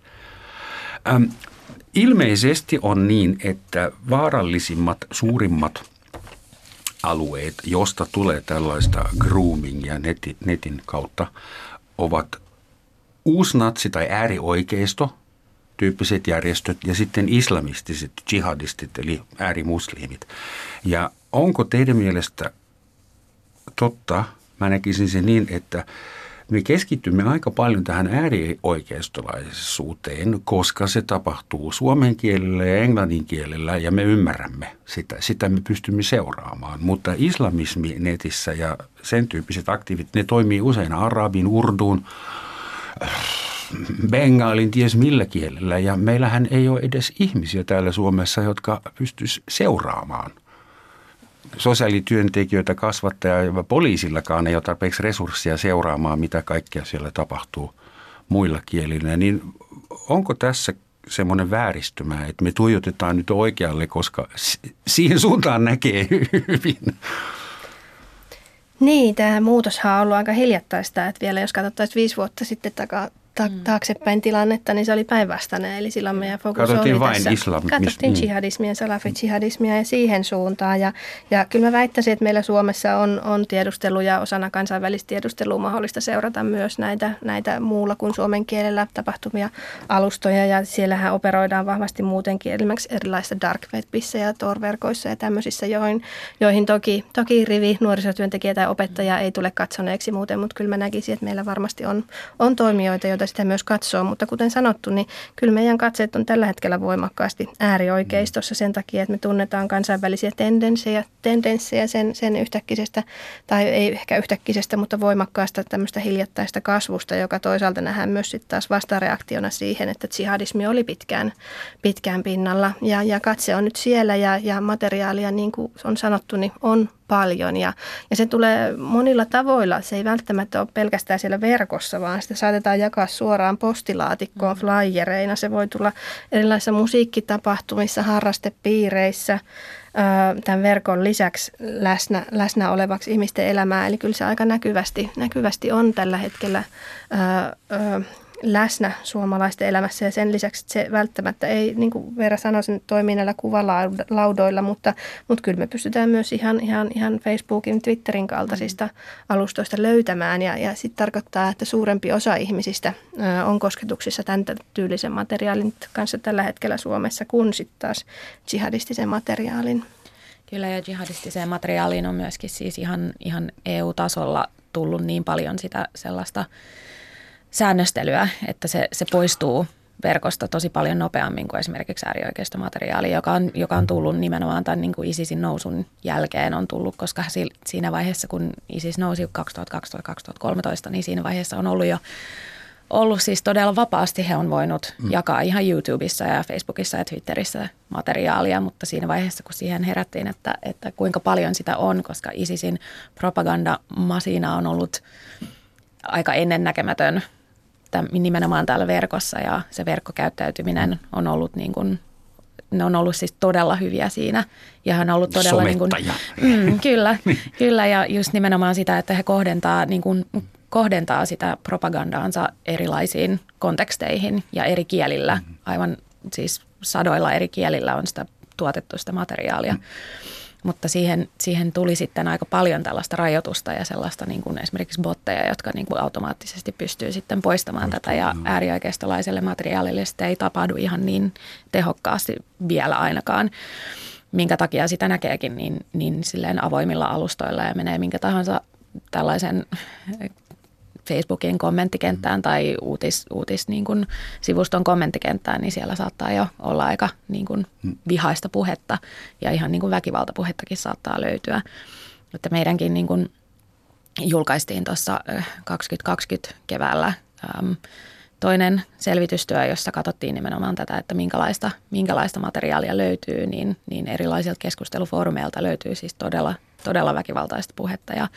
Ilmeisesti on niin, että vaarallisimmat, suurimmat alueet, josta tulee tällaista groomingia netin, netin kautta, ovat uusnatsi- tai äärioikeisto, tyyppiset järjestöt ja sitten islamistiset jihadistit eli äärimuslimit. Ja onko teidän mielestä totta, mä näkisin sen niin, että me keskittymme aika paljon tähän äärioikeistolaisuuteen, koska se tapahtuu suomen kielellä ja englannin kielellä ja me ymmärrämme sitä. Sitä me pystymme seuraamaan. Mutta islamismi netissä ja sen tyyppiset aktiivit, ne toimii usein arabin, urduun, bengaalin, ties millä kielellä. Ja meillähän ei ole edes ihmisiä täällä Suomessa, jotka pystyisivät seuraamaan – sosiaalityöntekijöitä, kasvattajaa ja poliisillakaan ei ole tarpeeksi resursseja seuraamaan, mitä kaikkea siellä tapahtuu muilla kielillä. Niin onko tässä semmoinen vääristymä, että me tuijotetaan nyt oikealle, koska siihen suuntaan näkee hyvin? Niin, tämä muutoshan on ollut aika hiljattaista, että vielä jos katsottaisiin viisi vuotta sitten takaa ta- mm. taaksepäin tilannetta, niin se oli päinvastainen. Eli silloin meidän fokus Katsottiin oli vain tässä. Islam. Katsottiin mm. jihadismia, salafit-jihadismia ja siihen suuntaan. Ja, ja kyllä mä väittäisin, että meillä Suomessa on, on tiedustelu ja osana kansainvälistä tiedustelua mahdollista seurata myös näitä, näitä muulla kuin suomen kielellä tapahtumia alustoja. Ja siellähän operoidaan vahvasti muutenkin esimerkiksi erilaisissa dark webissä ja Tor-verkoissa ja tämmöisissä, joihin, joihin toki, toki rivi nuorisotyöntekijä tai opettaja ei tule katsoneeksi muuten, mutta kyllä mä näkisin, että meillä varmasti on, on toimijoita, joita sitä myös katsoo. Mutta kuten sanottu, niin kyllä meidän katseet on tällä hetkellä voimakkaasti äärioikeistossa sen takia, että me tunnetaan kansainvälisiä tendenssejä, tendenssejä sen, sen yhtäkkisestä, tai ei ehkä yhtäkkisestä, mutta voimakkaasta tämmöistä hiljattaista kasvusta, joka toisaalta nähdään myös sitten taas vastareaktiona siihen, että jihadismi oli pitkään, pitkään pinnalla. Ja, ja katse on nyt siellä ja, ja materiaalia, niin kuin on sanottu, niin on paljon ja, ja se tulee monilla tavoilla. Se ei välttämättä ole pelkästään siellä verkossa, vaan sitä saatetaan jakaa suoraan postilaatikkoon mm. flyereina. Se voi tulla erilaisissa musiikkitapahtumissa, harrastepiireissä, tämän verkon lisäksi läsnä, läsnä olevaksi ihmisten elämää. Eli kyllä se aika näkyvästi, näkyvästi on tällä hetkellä läsnä suomalaisten elämässä ja sen lisäksi se välttämättä ei, niin kuin Veera sanoi, sen toimii näillä kuvalaudoilla, mutta, mutta kyllä me pystytään myös ihan, ihan, ihan Facebookin, Twitterin kaltaisista alustoista löytämään ja, ja sitten tarkoittaa, että suurempi osa ihmisistä on kosketuksissa tämän tyylisen materiaalin kanssa tällä hetkellä Suomessa kuin sitten taas jihadistisen materiaalin. Kyllä ja jihadistiseen materiaaliin on myöskin siis ihan, ihan EU-tasolla tullut niin paljon sitä sellaista säännöstelyä, että se, se poistuu verkosta tosi paljon nopeammin kuin esimerkiksi äärioikeistomateriaali, joka on, joka on tullut nimenomaan tämän niin kuin ISISin nousun jälkeen on tullut, koska siinä vaiheessa, kun ISIS nousi 2012-2013, niin siinä vaiheessa on ollut jo ollut siis todella vapaasti. He on voinut mm. jakaa ihan YouTubessa ja Facebookissa ja Twitterissä materiaalia, mutta siinä vaiheessa, kun siihen herättiin, että, että kuinka paljon sitä on, koska ISISin propagandamasina on ollut aika ennennäkemätön nimenomaan täällä verkossa ja se verkkokäyttäytyminen on ollut niin kuin ne on ollut siis todella hyviä siinä. Ja hän on ollut todella... Niin kuin, mm, kyllä, niin. kyllä, ja just nimenomaan sitä, että he kohdentaa, niin kuin, kohdentaa sitä propagandaansa erilaisiin konteksteihin ja eri kielillä. Mm-hmm. Aivan siis sadoilla eri kielillä on sitä tuotettu sitä materiaalia. Mm. Mutta siihen, siihen tuli sitten aika paljon tällaista rajoitusta ja sellaista niin kuin esimerkiksi botteja, jotka niin kuin automaattisesti pystyy sitten poistamaan Poistuu, tätä. Ja äärioikeistolaiselle materiaalille sitten ei tapahdu ihan niin tehokkaasti vielä ainakaan minkä takia sitä näkeekin niin, niin silleen avoimilla alustoilla ja menee minkä tahansa tällaisen Facebookin kommenttikenttään tai uutis, uutis niin kuin sivuston kommenttikenttään, niin siellä saattaa jo olla aika niin kuin mm. vihaista puhetta ja ihan niin kuin väkivaltapuhettakin saattaa löytyä. Että meidänkin niin kuin julkaistiin tuossa 2020 keväällä toinen selvitystyö, jossa katsottiin nimenomaan tätä, että minkälaista, minkälaista materiaalia löytyy, niin, niin erilaisilta keskustelufoorumeilta löytyy siis todella, todella väkivaltaista puhetta ja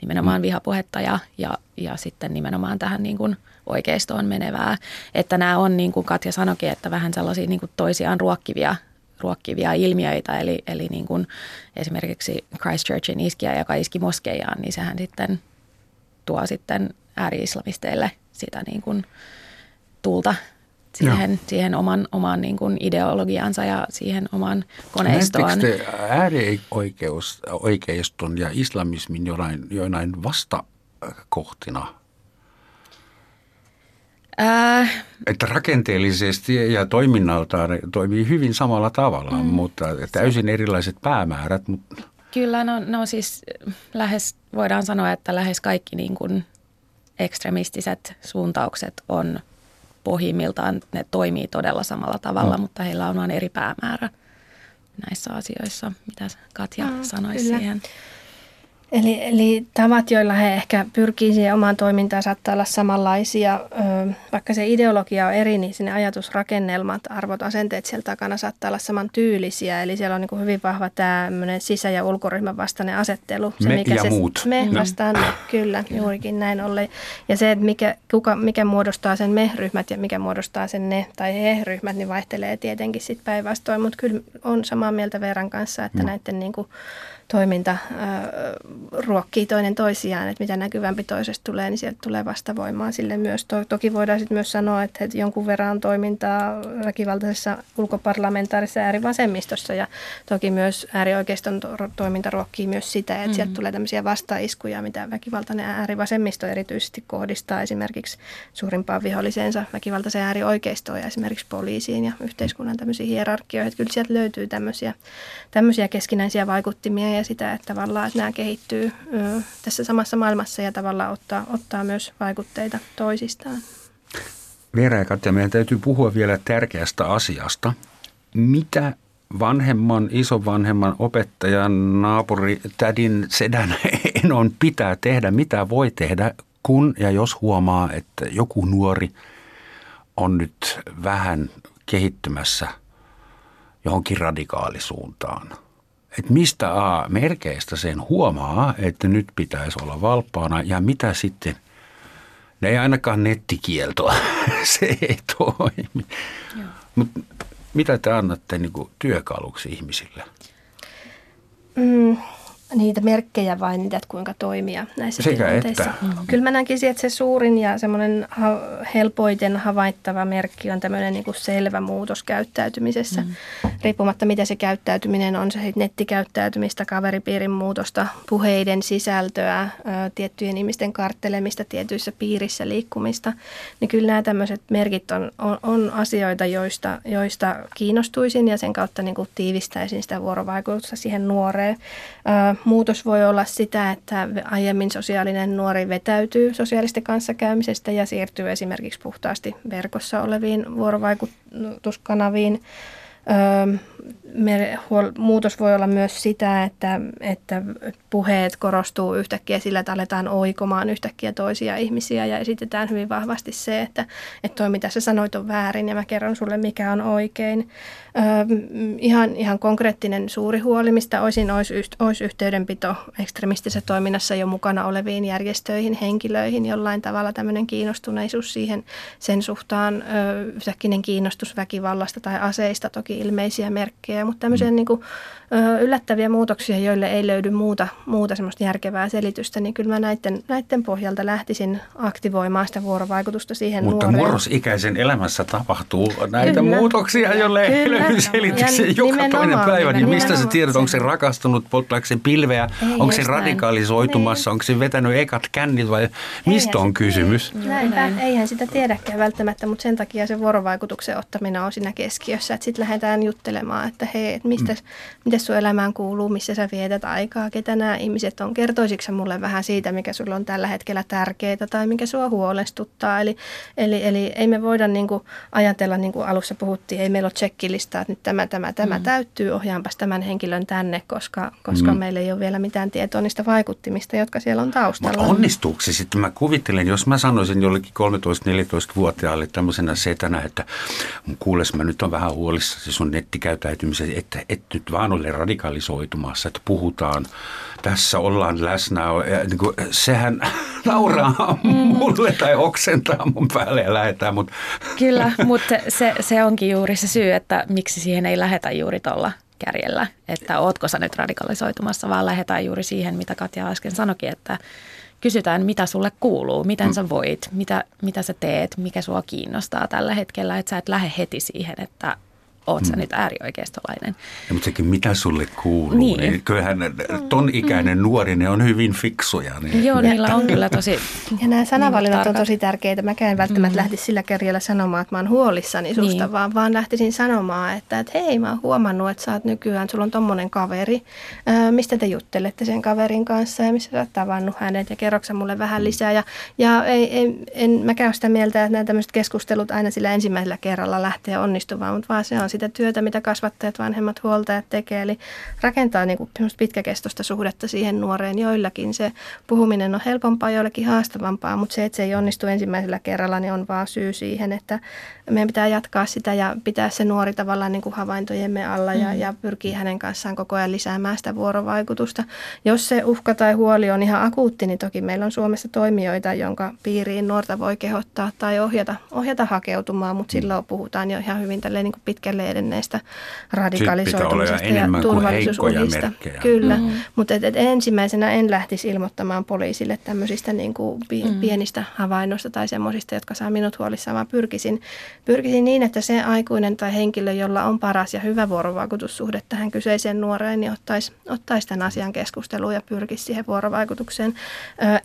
nimenomaan mm. vihapuhetta ja, ja, ja sitten nimenomaan tähän niin kuin oikeistoon menevää. Että nämä on, niin kuin Katja sanoikin, että vähän sellaisia niin kuin toisiaan ruokkivia ruokkivia ilmiöitä, eli, eli niin kuin esimerkiksi Christchurchin iskiä, joka iski moskeijaan, niin sehän sitten tuo sitten ääri-islamisteille sitä niin kuin tulta siihen, siihen oman, oman niin kuin ideologiansa ja siihen oman koneistoon. Näettekö te äärioikeiston ja islamismin jonain, jonain vastakohtina? Äh, että rakenteellisesti ja toiminnaltaan toimii hyvin samalla tavalla, mm, mutta täysin erilaiset päämäärät. Mutta... Kyllä, no, no siis lähes, voidaan sanoa, että lähes kaikki niin kuin ekstremistiset suuntaukset on pohjimmiltaan, ne toimii todella samalla tavalla, mm. mutta heillä on vain eri päämäärä näissä asioissa. Mitä Katja mm, sanoi siihen? Eli, eli tavat, joilla he ehkä pyrkii siihen omaan toimintaan, saattaa olla samanlaisia. Vaikka se ideologia on eri, niin sinne ajatusrakennelmat, arvot, asenteet siellä takana saattaa olla samantyylisiä. Eli siellä on niin hyvin vahva tämmöinen sisä- ja ulkoryhmän vastainen asettelu. Se, me mikä ja se, muut. Me no. vastaan me, kyllä, juurikin näin ollen. Ja se, että mikä, kuka, mikä muodostaa sen me-ryhmät ja mikä muodostaa sen ne- tai he-ryhmät, niin vaihtelee tietenkin sitten päinvastoin. Mutta kyllä on samaa mieltä Veeran kanssa, että mm. näiden niin kuin, toiminta ruokkii toinen toisiaan, että mitä näkyvämpi toisesta tulee, niin sieltä tulee vastavoimaa sille myös. To, toki voidaan sitten myös sanoa, että, että jonkun verran on toimintaa väkivaltaisessa ulkoparlamentaarisessa äärivasemmistossa ja toki myös äärioikeiston toiminta ruokkii myös sitä, että mm-hmm. sieltä tulee tämmöisiä vastaiskuja, mitä väkivaltainen äärivasemmisto erityisesti kohdistaa esimerkiksi suurimpaan viholliseensa väkivaltaiseen äärioikeistoon ja esimerkiksi poliisiin ja yhteiskunnan tämmöisiin hierarkioihin. Että kyllä sieltä löytyy tämmöisiä, tämmöisiä keskinäisiä vaikuttimia ja sitä, että tavallaan että nämä kehittyy tässä samassa maailmassa ja tavallaan ottaa, ottaa myös vaikutteita toisistaan. Veera ja Katja, meidän täytyy puhua vielä tärkeästä asiasta. Mitä vanhemman, isovanhemman, opettajan, naapuri, tädin, sedän, enon pitää tehdä, mitä voi tehdä, kun ja jos huomaa, että joku nuori on nyt vähän kehittymässä johonkin radikaalisuuntaan – että mistä A merkeistä sen huomaa, että nyt pitäisi olla valppaana ja mitä sitten, ne ei ainakaan nettikieltoa, se ei toimi. Mutta mitä te annatte niin työkaluksi ihmisille? Mm, niitä merkkejä vai niitä, että kuinka toimia näissä Sekä tilanteissa. Että. Mm. Kyllä mä näkisin, että se suurin ja semmoinen helpoiten havaittava merkki on tämmöinen niin kuin selvä muutos käyttäytymisessä. Mm. Riippumatta mitä se käyttäytyminen on, se nettikäyttäytymistä, kaveripiirin muutosta, puheiden sisältöä, tiettyjen ihmisten karttelemista, tietyissä piirissä liikkumista. Niin kyllä nämä tämmöiset merkit on, on, on asioita, joista, joista kiinnostuisin ja sen kautta niin kuin tiivistäisin sitä vuorovaikutusta siihen nuoreen muutos voi olla sitä, että aiemmin sosiaalinen nuori vetäytyy sosiaalisten kanssakäymisestä ja siirtyy esimerkiksi puhtaasti verkossa oleviin vuorovaikutuskanaviin. Muutos voi olla myös sitä, että, että puheet korostuu yhtäkkiä sillä, että aletaan oikomaan yhtäkkiä toisia ihmisiä ja esitetään hyvin vahvasti se, että, että toi mitä sä sanoit on väärin ja mä kerron sulle mikä on oikein. Öö, ihan, ihan konkreettinen suuri huoli, mistä olisin, olisi, olisi yhteydenpito ekstremistisessä toiminnassa jo mukana oleviin järjestöihin, henkilöihin, jollain tavalla tämmöinen kiinnostuneisuus siihen sen suhtaan, öö, yhtäkkinen kiinnostus väkivallasta tai aseista, toki ilmeisiä merkkejä, mutta tämmöisiä mm. niin kuin, yllättäviä muutoksia, joille ei löydy muuta, muuta semmoista järkevää selitystä, niin kyllä mä näiden, näiden pohjalta lähtisin aktivoimaan sitä vuorovaikutusta siihen Mutta nuoreen. murrosikäisen elämässä tapahtuu näitä kyllä, muutoksia, joille ei löydy selityksiä joka toinen päivä. Niin mistä sä tiedät, onko se rakastunut, polttaako se pilveä, ei onko se radikalisoitumassa, niin. onko se vetänyt ekat kännit vai mistä on kysymys? Näinpä, eihän sitä tiedäkään välttämättä, mutta sen takia se vuorovaikutuksen ottaminen on siinä keskiössä, että sitten lähdetään juttelemaan, että hei, että mistä, mm. sun elämään kuuluu, missä sä vietät aikaa, ketä nämä ihmiset on. Kertoisitko mulle vähän siitä, mikä sulla on tällä hetkellä tärkeää tai mikä sua huolestuttaa. Eli, eli, eli ei me voida niin kuin ajatella, niin kuin alussa puhuttiin, ei meillä ole checkilista, että nyt tämä, tämä, tämä mm. täyttyy, ohjaanpas tämän henkilön tänne, koska, koska mm. meillä ei ole vielä mitään tietoa niistä vaikuttimista, jotka siellä on taustalla. Mutta onnistuuko se sitten? Mä kuvittelen, jos mä sanoisin jollekin 13-14-vuotiaalle tämmöisenä setänä, että kuules mä nyt on vähän huolissa se sun nettikäytäytymisen, että et nyt vaan ole radikalisoitumassa, että puhutaan, tässä ollaan läsnä. Ja niin kuin, sehän nauraa mm. mulle tai oksentaa mun päälle ja lähetään. Mutta. Kyllä, mutta se, se onkin juuri se syy, että miksi siihen ei lähetä juuri tuolla kärjellä, että ootko sä nyt radikalisoitumassa, vaan lähdetään juuri siihen, mitä Katja äsken sanoikin, että kysytään, mitä sulle kuuluu, miten mm. sä voit, mitä, mitä sä teet, mikä sua kiinnostaa tällä hetkellä, että sä et lähde heti siihen, että oot sä mm. nyt äärioikeistolainen. Ja, mutta sekin, mitä sulle kuuluu, niin, niin kyllähän ton mm. ikäinen mm. nuori, ne on hyvin fiksuja. Niin. Joo, niillä on kyllä tosi Ja nämä sanavalinnat on tosi tärkeitä. Mä en välttämättä mm. lähtisi sillä kerjalla sanomaan, että mä oon huolissani susta, niin. vaan, vaan lähtisin sanomaan, että, että hei, mä oon huomannut, että sä oot nykyään, sulla on tommonen kaveri. Mistä te juttelette sen kaverin kanssa ja missä sä oot tavannut hänet ja kerroksa mulle vähän lisää. Ja, ja ei, ei, en mä käy sitä mieltä, että nämä tämmöiset keskustelut aina sillä ensimmäisellä kerralla lähtee onnistumaan, mutta vaan se on sitä työtä, mitä kasvattajat, vanhemmat, huoltajat tekee. Eli rakentaa niin kuin pitkäkestoista suhdetta siihen nuoreen. Joillakin se puhuminen on helpompaa, joillekin haastavampaa, mutta se, että se ei onnistu ensimmäisellä kerralla, niin on vaan syy siihen, että meidän pitää jatkaa sitä ja pitää se nuori tavallaan niin kuin havaintojemme alla ja, mm. ja pyrkii hänen kanssaan koko ajan lisäämään sitä vuorovaikutusta. Jos se uhka tai huoli on ihan akuutti, niin toki meillä on Suomessa toimijoita, jonka piiriin nuorta voi kehottaa tai ohjata, ohjata hakeutumaan, mutta silloin puhutaan jo ihan hyvin niin kuin pitkälle edenneistä radikalisoitumisesta ja turvallisuusuhista. Kyllä, mm. mutta et, et ensimmäisenä en lähtisi ilmoittamaan poliisille tämmöisistä niin kuin mm. pienistä havainnoista tai semmoisista, jotka saa minut huolissaan, vaan pyrkisin pyrkisin niin, että se aikuinen tai henkilö, jolla on paras ja hyvä vuorovaikutussuhde tähän kyseiseen nuoreen, niin ottaisi, ottaisi tämän asian keskusteluun ja pyrkisi siihen vuorovaikutukseen.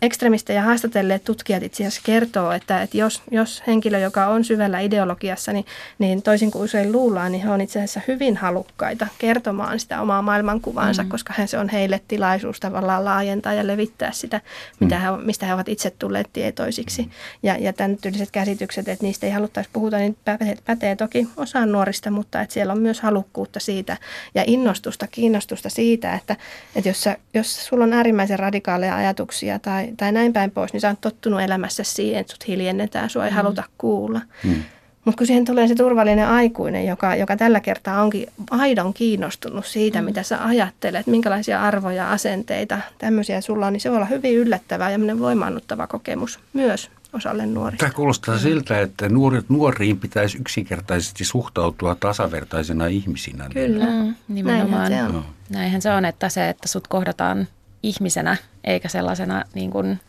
Ekstremistejä haastatelleet tutkijat itse asiassa kertoo, että, että jos, jos henkilö, joka on syvällä ideologiassa, niin, niin toisin kuin usein luullaan, niin he on itse asiassa hyvin halukkaita kertomaan sitä omaa maailmankuvaansa, mm. koska se on heille tilaisuus tavallaan laajentaa ja levittää sitä, mitä he, mistä he ovat itse tulleet tietoisiksi. Ja, ja tämän tyyliset käsitykset, että niistä ei haluttaisi puhuta, niin pätee, pätee toki osaan nuorista, mutta että siellä on myös halukkuutta siitä ja innostusta, kiinnostusta siitä, että, että jos, sä, jos sulla on äärimmäisen radikaaleja ajatuksia tai, tai näin päin pois, niin sä oot tottunut elämässä siihen, että sut hiljennetään, sua ei mm. haluta kuulla. Mm. Mutta kun siihen tulee se turvallinen aikuinen, joka, joka tällä kertaa onkin aidon kiinnostunut siitä, mm. mitä sä ajattelet, minkälaisia arvoja, asenteita, tämmöisiä sulla on, niin se voi olla hyvin yllättävää ja voimaannuttava kokemus myös osalle nuorista. Tämä kuulostaa siltä, että nuoret, nuoriin pitäisi yksinkertaisesti suhtautua tasavertaisena ihmisinä. Kyllä, mm, nimenomaan. Näinhän se on. Näinhän se on, että se, että sut kohdataan ihmisenä eikä sellaisena niin kuin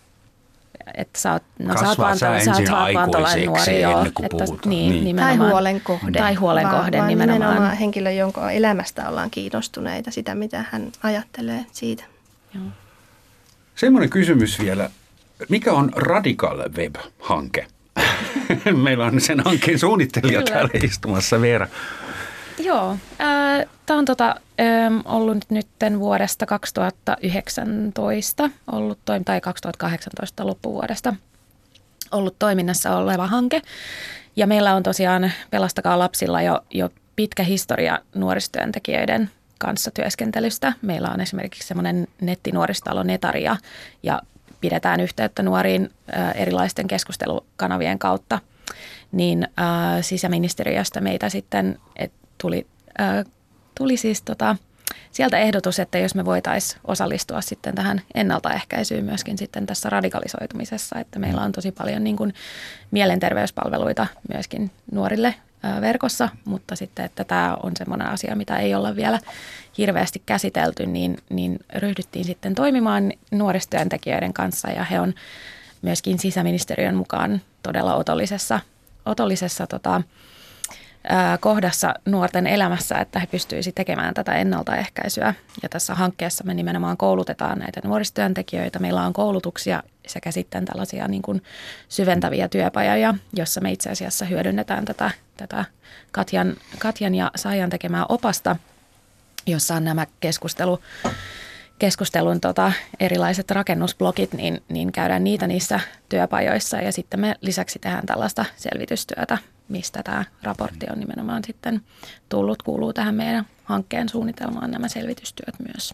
että sä oot, no, sä oot vaan, sä sä oot vaan nuori, joo. Että, niin, niin. Tai huolen kohde. Tai huolen vaan, kohde vaan nimenomaan. nimenomaan henkilö, jonka elämästä ollaan kiinnostuneita, sitä mitä hän ajattelee siitä. Joo. Semmoinen kysymys vielä. Mikä on Radical Web-hanke? Meillä on sen hankkeen suunnittelija Kyllä. täällä istumassa, Veera. Joo, tämä on tota, ollut nyt vuodesta 2019 ollut toim- tai 2018 loppuvuodesta ollut toiminnassa oleva hanke. Ja meillä on tosiaan Pelastakaa lapsilla jo, jo pitkä historia nuorisotyöntekijöiden kanssa työskentelystä. Meillä on esimerkiksi semmoinen nettinuoristalo Netaria ja pidetään yhteyttä nuoriin erilaisten keskustelukanavien kautta. Niin sisäministeriöstä meitä sitten et tuli, tuli siis tota, sieltä ehdotus, että jos me voitaisiin osallistua sitten tähän ennaltaehkäisyyn myöskin sitten tässä radikalisoitumisessa, että meillä on tosi paljon niin kuin mielenterveyspalveluita myöskin nuorille verkossa, mutta sitten, että tämä on semmoinen asia, mitä ei olla vielä hirveästi käsitelty, niin, niin ryhdyttiin sitten toimimaan nuoristyöntekijöiden kanssa ja he on myöskin sisäministeriön mukaan todella otollisessa, otollisessa tota, kohdassa nuorten elämässä, että he pystyisivät tekemään tätä ennaltaehkäisyä. Ja tässä hankkeessa me nimenomaan koulutetaan näitä nuorisotyöntekijöitä. Meillä on koulutuksia sekä sitten tällaisia niin kuin syventäviä työpajoja, jossa me itse asiassa hyödynnetään tätä, tätä Katjan, Katjan ja Saajan tekemää opasta, jossa on nämä keskustelu, keskustelun tota, erilaiset rakennusblogit, niin, niin käydään niitä niissä työpajoissa ja sitten me lisäksi tehdään tällaista selvitystyötä mistä tämä raportti on nimenomaan sitten tullut, kuuluu tähän meidän hankkeen suunnitelmaan nämä selvitystyöt myös.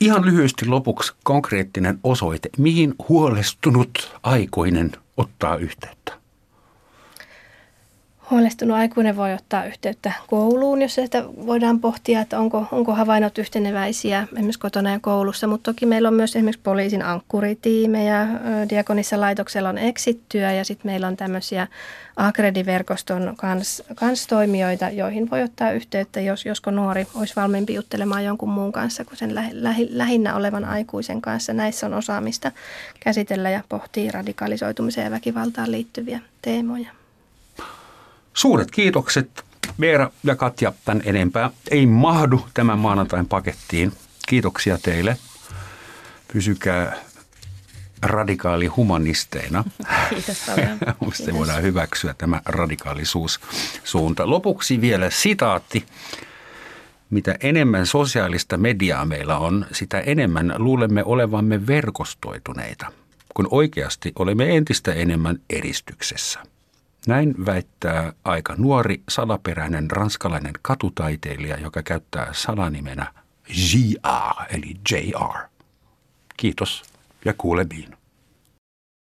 Ihan lyhyesti lopuksi konkreettinen osoite, mihin huolestunut aikuinen ottaa yhteyttä? Huolestunut aikuinen voi ottaa yhteyttä kouluun, jos sitä voidaan pohtia, että onko, onko havainnot yhteneväisiä esimerkiksi kotona ja koulussa. Mutta toki meillä on myös esimerkiksi poliisin ankkuritiimejä, Diakonissa laitoksella on eksittyä ja sitten meillä on tämmöisiä Akrediverkoston kans, kans toimijoita, joihin voi ottaa yhteyttä, jos, josko nuori olisi valmiimpi juttelemaan jonkun muun kanssa kuin sen lähi, lähi, lähinnä olevan aikuisen kanssa. Näissä on osaamista käsitellä ja pohtia radikalisoitumiseen ja väkivaltaan liittyviä teemoja. Suuret kiitokset Veera ja Katja tämän enempää. Ei mahdu tämän maanantain pakettiin. Kiitoksia teille. Pysykää radikaali humanisteina. Kiitos paljon. Sitten voidaan hyväksyä tämä radikaalisuussuunta. Lopuksi vielä sitaatti. Mitä enemmän sosiaalista mediaa meillä on, sitä enemmän luulemme olevamme verkostoituneita, kun oikeasti olemme entistä enemmän eristyksessä. Näin väittää aika nuori salaperäinen ranskalainen katutaiteilija, joka käyttää salanimenä JR eli JR. Kiitos ja kuulemiin.